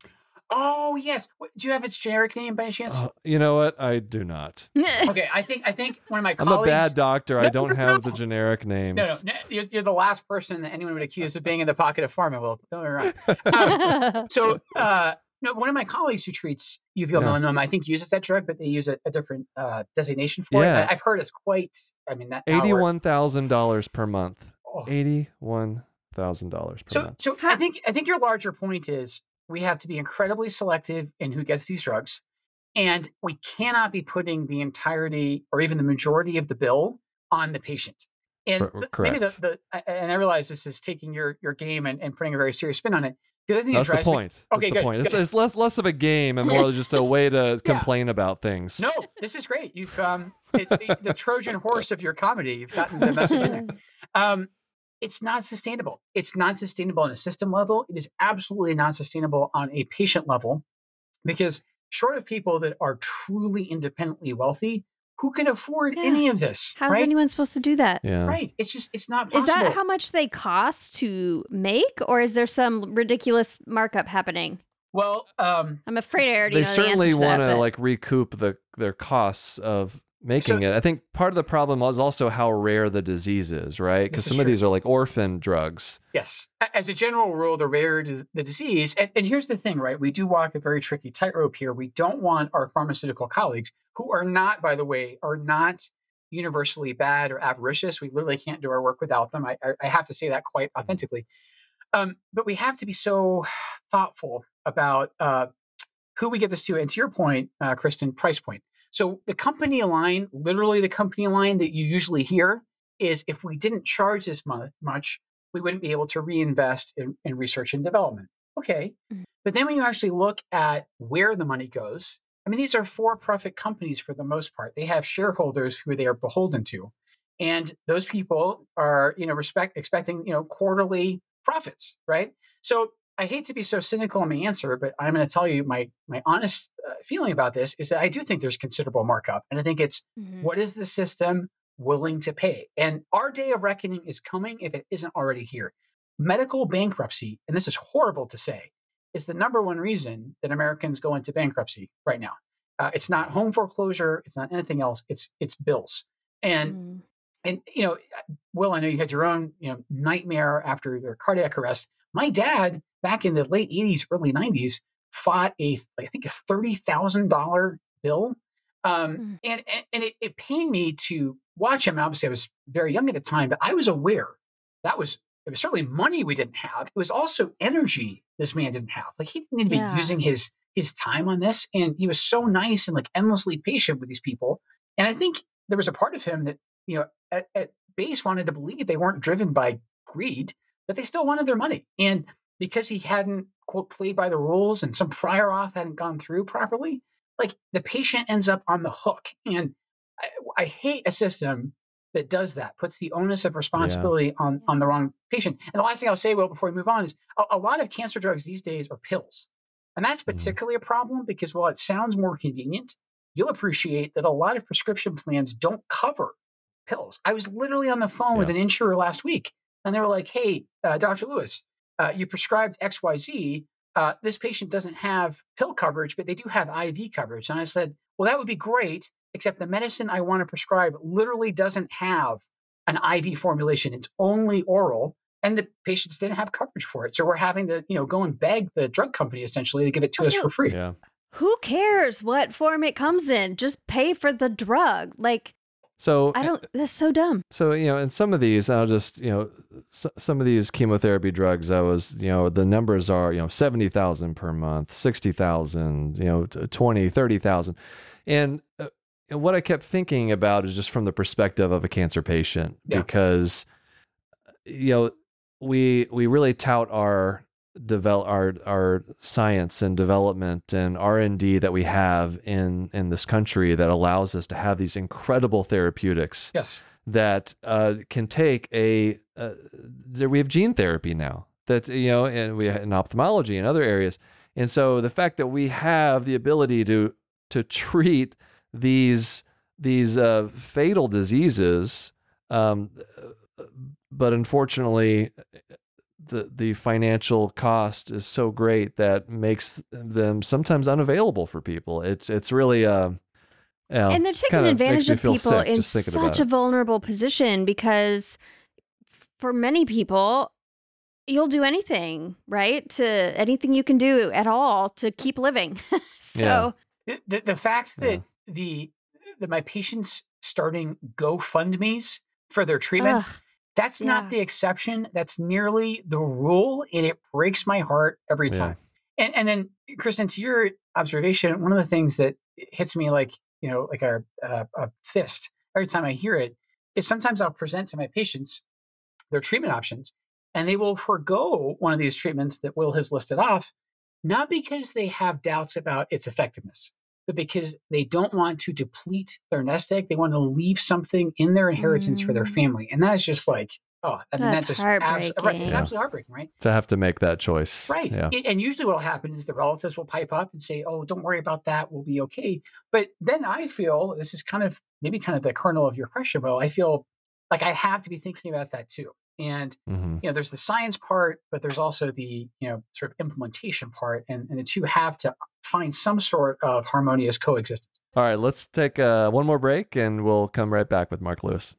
Oh yes. Do you have its generic name by any chance? Uh, you know what? I do not. okay, I think I think one of my colleagues. I'm a bad doctor. I don't no, have the generic names. No, no, no you're, you're the last person that anyone would accuse of being in the pocket of pharma. Well, don't get me wrong. Um, so, uh, no, one of my colleagues who treats uveal Yeah. melanoma, I think, uses that drug, but they use a, a different uh, designation for Yeah. it. I, I've heard it's quite. I mean, that Eighty-one thousand dollars per month. oh. Eighty-one thousand dollars per So, month. so I think I think your larger point is we have to be incredibly selective in who gets these drugs, and we cannot be putting the entirety or even the majority of the bill on the patient. And Cor- the- maybe the, the and I realize this is taking your your game and, and putting a very serious spin on it. The other thing That's that the drives me- point. That's Okay, the point. It's, good. it's less less of a game and more just a way to complain about things. no, this is great. You've um, it's the, the Trojan horse of your comedy. You've gotten the message in there. Um, it's not sustainable. It's not sustainable on a system level. It is absolutely not sustainable on a patient level because short of people that are truly independently wealthy, who can afford Yeah. any of this? How's right? anyone supposed to do that? Yeah. Right. It's just it's not Is that how much they cost to make, or is there some ridiculous markup happening? well, um, I'm afraid I already They know certainly the answer to want that. to but- like recoup the their costs of making So- it. I think part of the problem is also how rare the disease is, right? Because some of these are like orphan drugs. Yes. As a general rule, the rarer the disease, and, and here's the thing, right? We do walk a very tricky tightrope here. We don't want our pharmaceutical colleagues, who are not, by the way, are not universally bad or avaricious. We literally can't do our work without them. I, I, have to say that quite authentically. Um, but we have to be so thoughtful about uh, who we get this to. And to your point, uh, Kristen, price point. So the company line, literally the company line that you usually hear is if we didn't charge this mu- much, we wouldn't be able to reinvest in, in research and development. Okay. Mhm. But then when you actually look at where the money goes, I mean, these are for profit companies for the most part. They have shareholders who they are beholden to. And those people are, you know, respect expecting, you know, quarterly profits, right? So I hate to be so cynical in my answer, but I'm going to tell you my my honest uh, feeling about this is that I do think there's considerable markup, and I think it's Mhm. what is the system willing to pay? And our day of reckoning is coming if it isn't already here. Medical bankruptcy, and this is horrible to say, is the number one reason that Americans go into bankruptcy right now. Uh, it's not home foreclosure, it's not anything else. It's it's bills. And Mm. and you know, Will, I know you had your own you know nightmare after your cardiac arrest. My dad, back in the late '80s, early '90s, fought a I think a thirty thousand dollar bill, um, Mm. and and, and it, it pained me to watch him. Obviously, I was very young at the time, but I was aware that was it was certainly money we didn't have. It was also energy this man didn't have. Like he didn't need to be using his his time on this, and he was so nice and like endlessly patient with these people. And I think there was a part of him that you know at, at base wanted to believe they weren't driven by greed, but they still wanted their money. And because he hadn't quote played by the rules and some prior auth hadn't gone through properly, like the patient ends up on the hook. And I, I hate a system that does that, puts the onus of responsibility yeah. on, on the wrong patient. And the last thing I'll say, well, before we move on, is a, a lot of cancer drugs these days are pills. And that's mm-hmm. particularly mm-hmm. a problem because while it sounds more convenient, you'll appreciate that a lot of prescription plans don't cover pills. I was literally on the phone yeah. with an insurer last week and they were like, hey, uh, Dr. Lewis, uh, you prescribed XYZ. Uh, this patient doesn't have pill coverage, but they do have IV coverage. And I said, well, that would be great except the medicine I want to prescribe literally doesn't have an IV formulation. It's only oral, and the patients didn't have coverage for it. So we're having to, you know, go and beg the drug company essentially to give it to also, us for free. Yeah. Who cares what form it comes in? Just pay for the drug. Like so I don't. That's so dumb. So you know, and some of these, I'll just you know, so, some of these chemotherapy drugs, I was you know, the numbers are you know, seventy thousand per month, sixty thousand, you know, twenty, thirty thousand, and uh, and what I kept thinking about is just from the perspective of a cancer patient, yeah. because you know we we really tout our develop our our science and development and R and D that we have in in this country that allows us to have these incredible therapeutics. Yes, that uh, can take a uh, we have gene therapy now that you know and we in ophthalmology and other areas, and so the fact that we have the ability to to treat these these uh, fatal diseases, um, but unfortunately, the the financial cost is so great that makes them sometimes unavailable for people. It's it's really uh, and they're taking advantage of people in such a vulnerable position because for many people you'll do anything right to anything you can do at all to keep living so yeah. the, the fact that yeah the that my patients starting GoFundMe's for their treatment. Ugh, that's yeah. not the exception. That's nearly the rule, and it breaks my heart every time. Yeah. And and then, Kristen, to your observation, one of the things that hits me like you know like a, a, a fist every time I hear it is sometimes I'll present to my patients their treatment options, and they will forego one of these treatments that Will has listed off, not because they have doubts about its effectiveness, but because they don't want to deplete their nest egg. They want to leave something in their inheritance mm. for their mm. family. And that is just like, oh, I mean, that's that just abs- right, it's absolutely heartbreaking, right? To have to make that choice. Right. Yeah. And usually what will happen is the relatives will pipe up and say, oh, don't worry about that. We'll be okay. But then I feel this is kind of maybe kind of the kernel of your question, Bo. I feel like I have to be thinking about that too. And mm-hmm. you know, there's the science part, but there's also the you know sort of implementation part, and, and the two have to find some sort of harmonious coexistence. All right, let's take uh, one more break, and we'll come right back with Mark Lewis.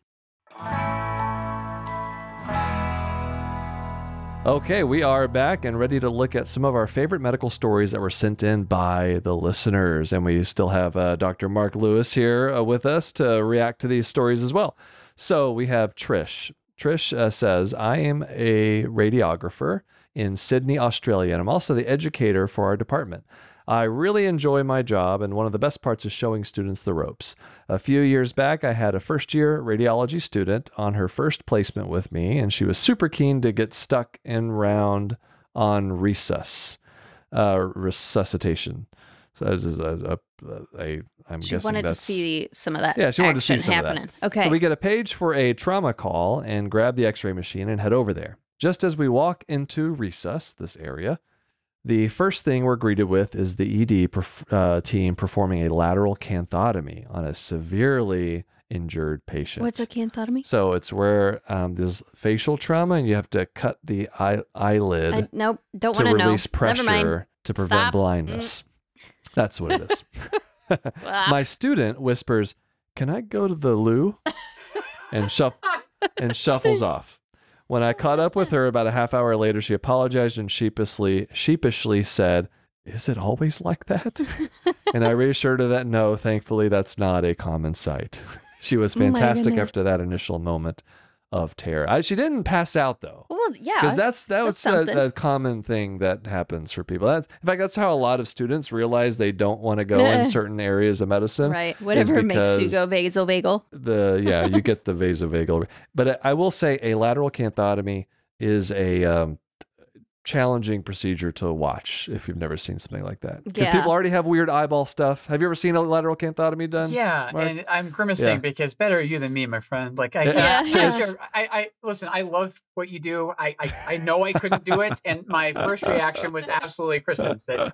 Okay, we are back and ready to look at some of our favorite medical stories that were sent in by the listeners. And we still have uh, Dr. Mark Lewis here uh, with us to react to these stories as well. So we have Trish. Trish uh, says, I am a radiographer in Sydney, Australia, and I'm also the educator for our department. I really enjoy my job, and one of the best parts is showing students the ropes. A few years back, I had a first year radiology student on her first placement with me, and she was super keen to get stuck in round on resus, uh, resuscitation. So this is a, a, a I'm she guessing wanted to see some of that. Yeah, she wanted to see some happening. of that. Okay. So we get a page for a trauma call and grab the X-ray machine and head over there. Just as we walk into resus, this area, the first thing we're greeted with is the ED perf- uh, team performing a lateral canthotomy on a severely injured patient. What's a canthotomy? So it's where um, there's facial trauma and you have to cut the eye- eyelid. I, nope, don't want to know. release pressure to prevent Stop. blindness. That's what it is. My student whispers, "Can I go to the loo?" and shuff- and shuffles off. When I caught up with her about a half hour later, she apologized and sheepishly sheepishly said, "Is it always like that?" and I reassured her that no, thankfully that's not a common sight. she was oh fantastic oh after that initial moment of terror. I, she didn't pass out though. Well, yeah, because that's that's, that's a, a, common thing that happens for people. That's in fact that's how a lot of students realize they don't want to go in certain areas of medicine. Right, whatever makes you go vasovagal. The yeah, you get the vasovagal. But I will say a lateral canthotomy is a um, challenging procedure to watch if you've never seen something like that. Because Yeah. people already have weird eyeball stuff. Have you ever seen a lateral canthotomy done? Yeah, Mark? and I'm grimacing Yeah. because better you than me, my friend. Like I, Yeah. I, Yeah, I. I, I listen. I love what you do. I, I, I know I couldn't do it, and my first reaction was absolutely Kristen's. That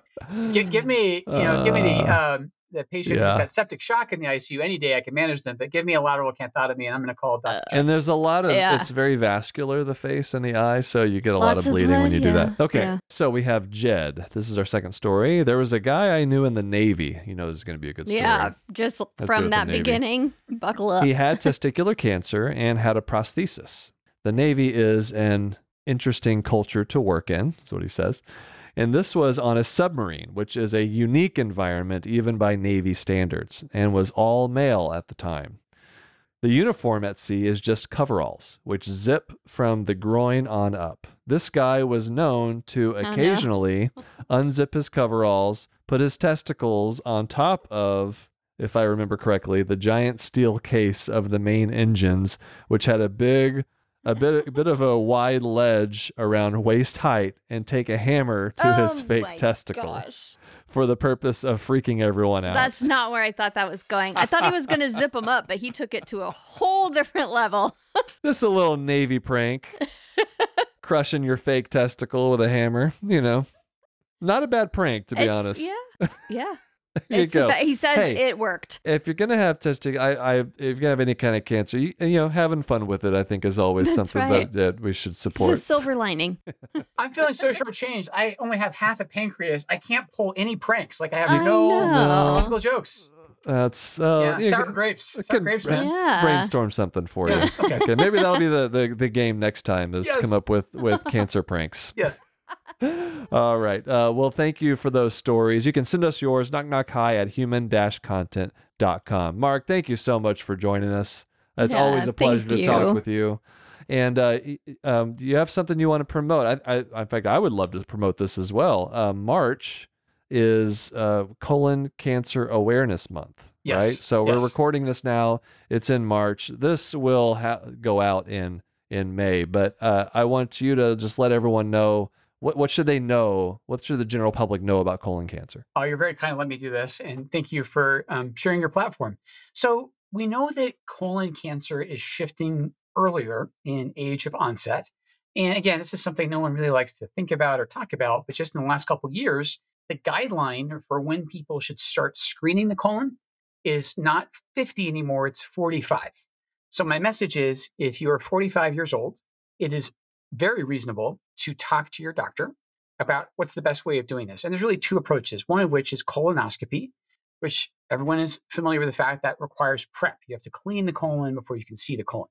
give, give me, you know, give me the um, the patient who's got septic shock in the ICU any day. I can manage them, but give me a lateral canthotomy, and I'm going to call it uh, Dr. And there's a lot of Yeah. it's very vascular the face and the eye, so you get a lot Lots of of bleeding when blood, you do that. Okay, yeah. so we have Jed. This is our second story. There was a guy I knew in the Navy. You know this is going to be a good story. Yeah, just do with from that beginning, buckle up. He had testicular cancer and had a prosthesis. The Navy is an interesting culture to work in, That's what he says. And this was on a submarine, which is a unique environment even by Navy standards, and was all male at the time. The uniform at sea is just coveralls, which zip from the groin on up. This guy was known to oh, no. occasionally unzip his coveralls, put his testicles on top of, if I remember correctly, the giant steel case of the main engines, which had a big, a bit, a bit of a wide ledge around waist height, and take a hammer to his Oh fake my testicle Gosh. for the purpose of freaking everyone out. That's not where I thought that was going. I thought he was going to zip him up, but he took it to a whole different level. this is a little Navy prank. Crushing your fake testicle with a hammer, you know. Not a bad prank, to be It's- honest. Yeah. Yeah. There you go. fa- he says Hey. it worked. if you're gonna have testicle, I, I, if you're gonna have any kind of cancer, you, you know, having fun with it, I think, is always That's something right. that, that we should support. It's a silver lining. I'm feeling so shortchanged. I only have half a pancreas. I can't pull any pranks. Like I have I no know. physical jokes. That's uh, yeah, you sour can grapes. Sour grapes, bra- Yeah. brainstorm something for Yeah, you. okay. maybe that'll be the, the, the game next time is Yes. come up with with cancer pranks. Yes. All right. Uh, well, thank you for those stories. You can send us yours, knock knock hi at human content.com. Mark, thank you so much for joining us. It's Yeah, always a pleasure to talk with you. And uh, um, do you have something you want to promote? I, I, in fact, I would love to promote this as well. Uh, March is uh, colon cancer awareness month, Yes, right? So we're recording this now. It's in March. This will ha- go out in in May, but uh, I want you to just let everyone know what what should they know? What should the general public know about colon cancer? Oh, you're very kind. Let me do this, and thank you for um, sharing your platform. So we know that colon cancer is shifting earlier in age of onset, and again, this is something no one really likes to think about or talk about. But just in the last couple years, the guideline for when people should start screening the colon is not 50 anymore; it's 45. So my message is: if you are 45 years old, it is very reasonable to talk to your doctor about what's the best way of doing this. And there's really two approaches, one of which is colonoscopy, which everyone is familiar with the fact that requires prep. You have to clean the colon before you can see the colon.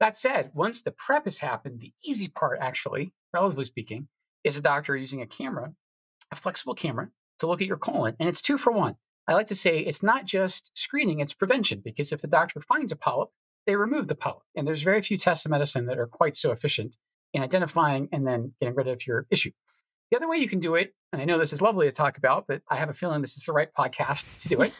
That said, once the prep has happened, the easy part, actually, relatively speaking, is a doctor using a camera, a flexible camera, to look at your colon. And it's two for one. I like to say it's not just screening, it's prevention, because if the doctor finds a polyp, they remove the polyp. And there's very few tests in medicine that are quite so efficient in identifying and then getting rid of your issue. The other way you can do it, and I know this is lovely to talk about, but I have a feeling this is the right podcast to do it,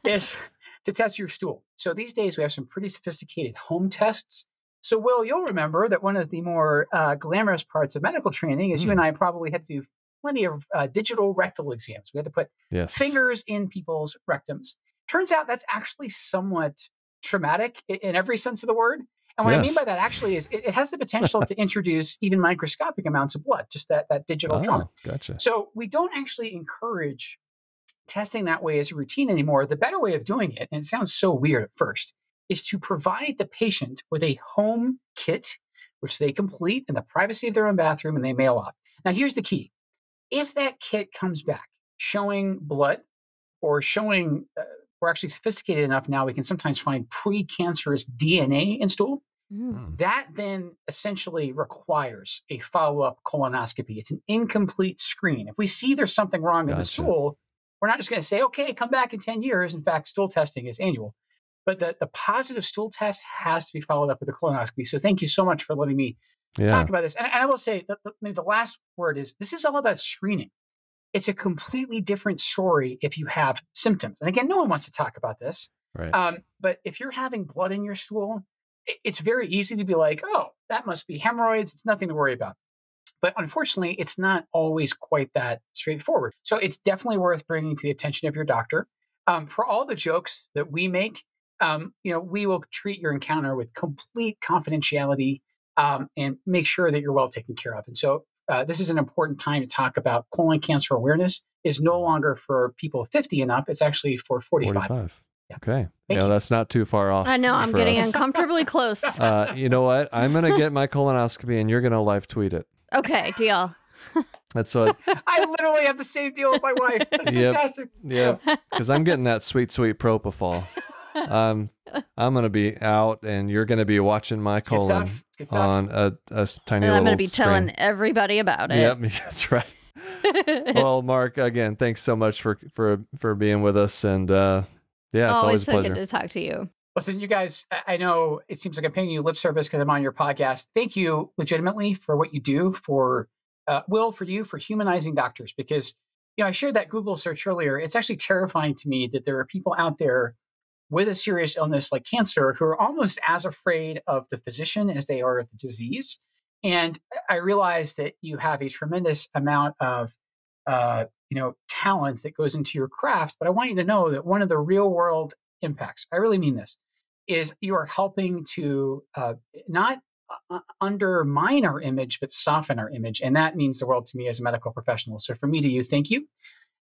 is to test your stool. So these days we have some pretty sophisticated home tests. So, Will, you'll remember that one of the more uh, glamorous parts of medical training is you Hmm. and I probably had to do plenty of uh, digital rectal exams. We had to put Yes. fingers in people's rectums. Turns out that's actually somewhat traumatic in every sense of the word. And what I mean by that actually is it, it has the potential to introduce even microscopic amounts of blood, just that, that digital trauma. Oh, gotcha. So we don't actually encourage testing that way as a routine anymore. The better way of doing it, and it sounds so weird at first, is to provide the patient with a home kit, which they complete in the privacy of their own bathroom and they mail off. Now, here's the key if that kit comes back showing blood or showing, uh, we're actually sophisticated enough now, we can sometimes find precancerous DNA in stool. Mm. Hmm. That then essentially requires a follow up colonoscopy. It's an incomplete screen. If we see there's something wrong in the stool, we're not just going to say, okay, come back in 10 years. In fact, stool testing is annual. But the, the positive stool test has to be followed up with a colonoscopy. So thank you so much for letting me Yeah. talk about this. And, and I will say that the, maybe the last word is this is all about screening. It's a completely different story if you have symptoms. And again, no one wants to talk about this. Right. Um, but if you're having blood in your stool, it's very easy to be like, oh, that must be hemorrhoids. It's nothing to worry about. But unfortunately, it's not always quite that straightforward. So it's definitely worth bringing to the attention of your doctor. Um, for all the jokes that we make, um, you know, we will treat your encounter with complete confidentiality um, and make sure that you're well taken care of. And so uh, this is an important time to talk about colon cancer awareness is no longer for people 50 and up. It's actually for 45. 45. Okay. Thank yeah, you. that's not too far off. I know I'm getting us. uncomfortably close. Uh, you know what? I'm gonna get my colonoscopy, and you're gonna live tweet it. Okay, deal. That's what. I literally have the same deal with my wife. That's Yep. fantastic. Yeah, because I'm getting that sweet, sweet propofol. Um, I'm gonna be out, and you're gonna be watching my It's good colon stuff. It's good stuff. on a, a s- tiny And I'm going to be telling screen. everybody about it. Yep, that's right. well, Mark, again, thanks so much for for for being with us, and uh, yeah, it's always, Always a so pleasure. good to talk to you. Listen, you guys, I- I know it seems like I'm paying you lip service because I'm on your podcast. Thank you legitimately for what you do for uh, Will, for you, for humanizing doctors. Because, you know, I shared that Google search earlier. It's actually terrifying to me that there are people out there with a serious illness like cancer who are almost as afraid of the physician as they are of the disease. And I realize that you have a tremendous amount of, uh, you know, talent that goes into your craft. But I want you to know that one of the real world impacts, I really mean this, is you are helping to uh, not undermine our image, but soften our image. And that means the world to me as a medical professional. So for me to you, thank you.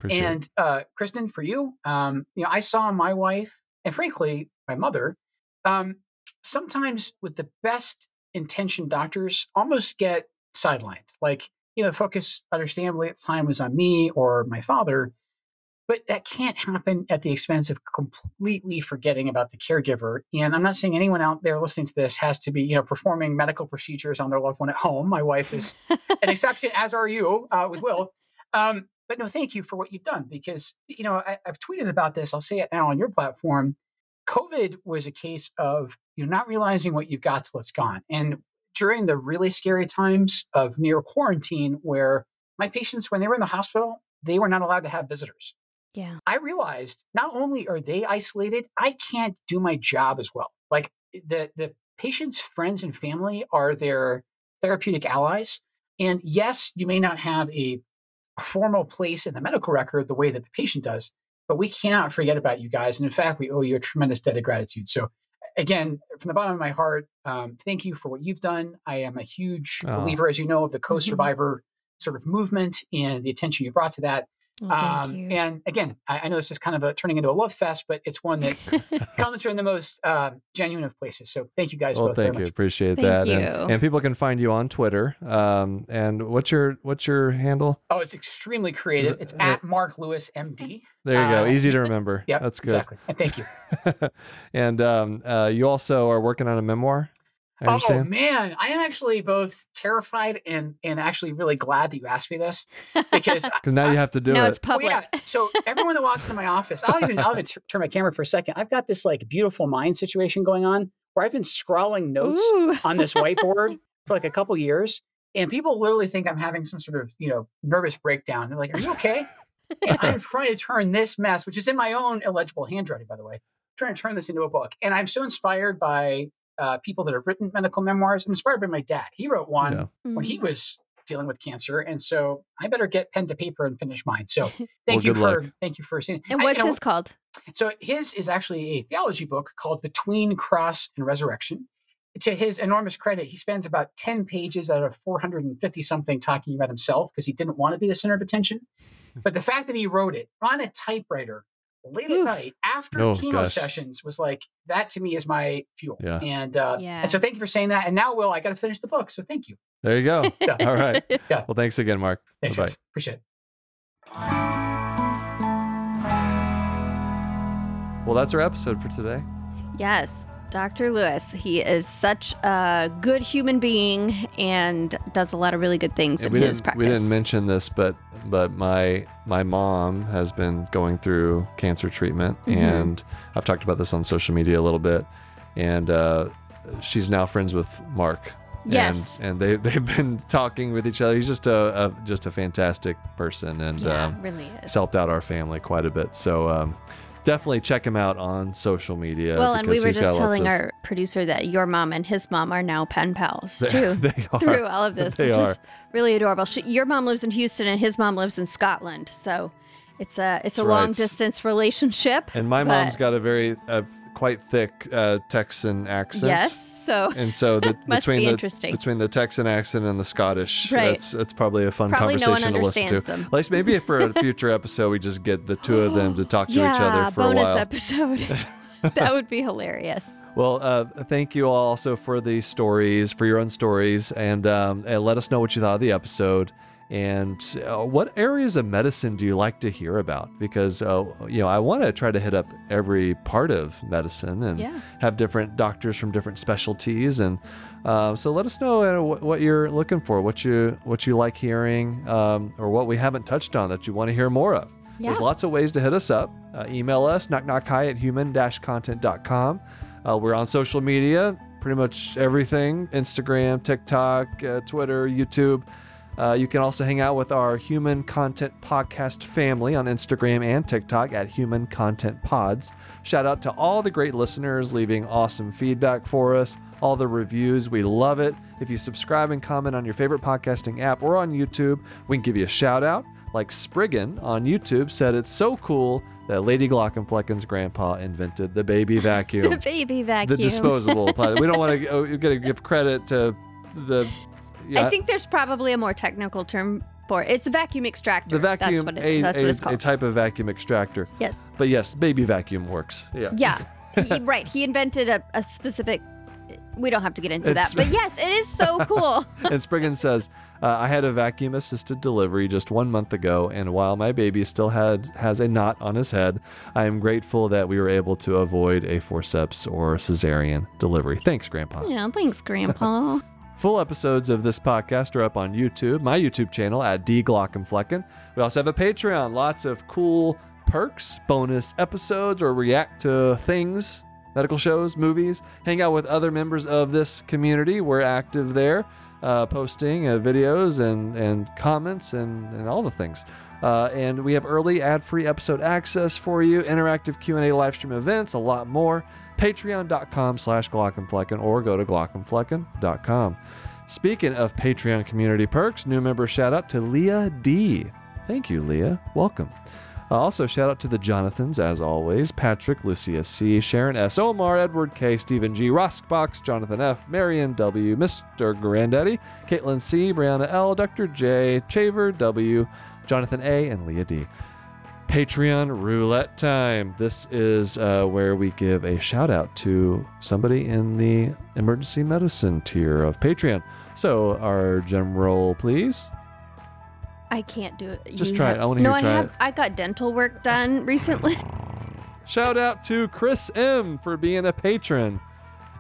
Appreciate and uh, Kristen, for you, um, you know, I saw my wife and frankly, my mother, um, sometimes with the best intentioned doctors almost get sidelined. Like, you know, focus understandably at the time was on me or my father, but that can't happen at the expense of completely forgetting about the caregiver. And I'm not saying anyone out there listening to this has to be, you know, performing medical procedures on their loved one at home. My wife is an exception, as are you uh, with Will. Um, but no, thank you for what you've done because, you know, I, I've tweeted about this. I'll say it now on your platform. COVID was a case of you know, not realizing what you've got till it's gone. And during the really scary times of near quarantine, where my patients, when they were in the hospital, they were not allowed to have visitors. Yeah. I realized not only are they isolated, I can't do my job as well. Like eh, the the patient's friends and family are their therapeutic allies. And yes, you may not have a formal place in the medical record the way that the patient does, but we cannot forget about you guys. And in fact, we owe you a tremendous debt of gratitude. So again, from the bottom of my heart, um, thank you for what you've done. I am a huge Oh. believer, as you know, of the co-survivor sort of movement and the attention you brought to that. Well, thank Um, you. and again, I, I know this is kind of a, turning into a love fest, but it's one that comes from the most uh, genuine of places. So thank you guys Well, both thank very you. much. Appreciate Thank that. you. And, and people can find you on Twitter. Um, and what's your what's your handle? Oh, it's extremely creative. it- It's uh, at Mark Lewis MD. There you go. Uh, Easy to remember. yeah, That's good. exactly. And thank you. and um, uh, you also are working on a memoir. I Oh man, I am actually both terrified and and actually really glad that you asked me this because Because now you have to do now it. it's oh, Well, public. yeah. So everyone that walks in my office, I'll even I'll even t- turn my camera for a second. I've got this like beautiful mind situation going on where I've been scrawling notes Ooh. on this whiteboard for like a couple years, and people literally think I'm having some sort of you know nervous breakdown. They're like, "Are you okay?" and I'm trying to turn this mess, which is in my own illegible handwriting, by the way, trying to turn this into a book. And I'm so inspired by uh, people that have written medical memoirs. I'm inspired by my dad. He wrote one Yeah. when Mm. he was dealing with cancer, and so I better get pen to paper and finish mine. So thank you for luck. thank you for seeing. and I- what's you know, his called? so his is actually a theology book called Between Cross and Resurrection. To his enormous credit, he spends about 10 pages out of 450 something talking about himself because he didn't want to be the center of attention. But the fact that he wrote it on a typewriter late at night after Oh, chemo gosh. sessions was like that to me is my fuel. Yeah. And uh, Yeah. and so thank you for saying that. And now, Will, I got to finish the book. So thank you. There you go. Yeah. All right. Yeah. Well, thanks again, Mark. Thanks, Bye-bye. guys. Appreciate it. Well, that's our episode for today. Yes, Dr. Lewis. He is such a good human being and does a lot of really good things And in his practice. we didn't mention this, but but my my mom has been going through cancer treatment, Mhm. and I've talked about this on social media a little bit, and uh, she's now friends with Mark. Yes. and, and they they've been talking with each other. He's just a, a just a fantastic person, and yeah, um, really is. helped out our family quite a bit. So um, definitely check him out on social media. Well, and we were just telling of- our producer that your mom and his mom are now pen pals too. they are. Through all of this, They which are. is really adorable. She, your mom lives in Houston and his mom lives in Scotland, so it's a it's a That's right. long distance relationship. And my mom's got a very uh, quite thick uh, Texan accent. yes, so And so the, between be the interesting. between the Texan accent and the Scottish, Right. that's that's probably a fun Probably no conversation to listen to. them. At least maybe for a future episode, we just get the two of them to talk to yeah, each other for bonus a while. episode. that would be hilarious. Well, uh, thank you all also for the stories, for your own stories, and, um, and let us know what you thought of the episode. And uh, what areas of medicine do you like to hear about? Because uh, you know, I want to try to hit up every part of medicine and Yeah. have different doctors from different specialties. And uh, so, let us know uh, what, what you're looking for, what you what you like hearing, um, or what we haven't touched on that you want to hear more of. There's lots of ways to hit us up. Uh, email us, knockknockhi at human-content.com. Uh, we're on social media, pretty much everything Instagram, TikTok, uh, Twitter, YouTube. Uh, you can also hang out with our Human Content Podcast family on Instagram and TikTok at Human Content Pods. Shout out to all the great listeners leaving awesome feedback for us, all the reviews. We love it. If you subscribe and comment on your favorite podcasting app or on YouTube, we can give you a shout out. Like Spriggan on YouTube said, it's so cool that Lady Glaucomflecken's grandpa invented the baby vacuum The baby vacuum. the disposable. We don't want to. You got to give credit to the. Yeah, I think there's probably a more technical term for it. It's a vacuum extractor. the vacuum. That's what, it, a, that's a, what it's a type of vacuum extractor. Yes. But yes, baby vacuum works. Yeah. Yeah, he, right. He invented a, a specific. We don't have to get into It's- that, but yes, it is so cool. and Spriggan says, uh, I had a vacuum assisted delivery just one month ago, and while my baby still had has a knot on his head, I am grateful that we were able to avoid a forceps or cesarean delivery. Thanks, Grandpa. yeah, thanks, Grandpa. Full episodes of this podcast are up on YouTube, my YouTube channel at D Glaucomflecken. We also have a Patreon, lots of cool perks, bonus episodes, or react to things, medical shows, movies, hang out with other members of this community. We're active there, uh, posting uh, videos and, and comments and, and all the things. Uh, and we have early ad-free episode access for you, interactive Q&A live stream events, a lot more. Patreon.com slash Glaucomflecken or go to Glaucomflecken.com. Speaking of Patreon community perks, new member shout out to Leah D. Thank you, Leah. Welcome. Uh, also, shout out to the Jonathans, as always Patrick, Lucia C., Sharon S., Omar, Edward K., Stephen G., Roskbox, Jonathan F., Marion W., Mr. Granddaddy, Caitlin C., Brianna L., Dr. J., Chaver W., Jonathan A., and Leah D. Patreon roulette time. This is uh, where we give a shout out to somebody in the emergency medicine tier of Patreon. So, our general, please. I can't do it. Just You try it. I wanna no, hear you I have. it. I got dental work done recently. Shout out to Chris M for being a patron.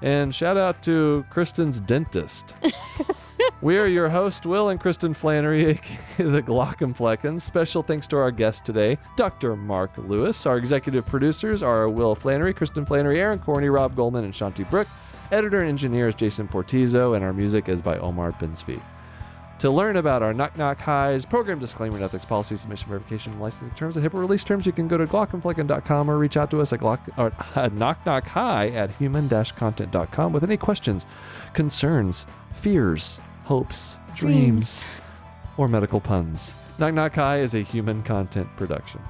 And shout out to Kristen's dentist. we are your host, Will and Kristen Flanary, aka the Glaucomfleckens. Special thanks to our guest today, Dr. Mark Lewis. Our executive producers are Will Flanary, Kristen Flanary, Aaron Corney, Rob Goldman, and Shanti Brook. Editor and engineer is Jason Portizo, and our music is by Omer Ben-Zvi. To learn about our Knock Knock Hi's, program disclaimer, ethics policy, submission verification, licensing terms, and HIPAA release terms, you can go to glaucomflecken.com or reach out to us at, Glock, or, at Knock Knock Hi at human-content.com with any questions, concerns, fears, hopes, dreams, Dreams. or medical puns. Knock Knock Hi is a human content production.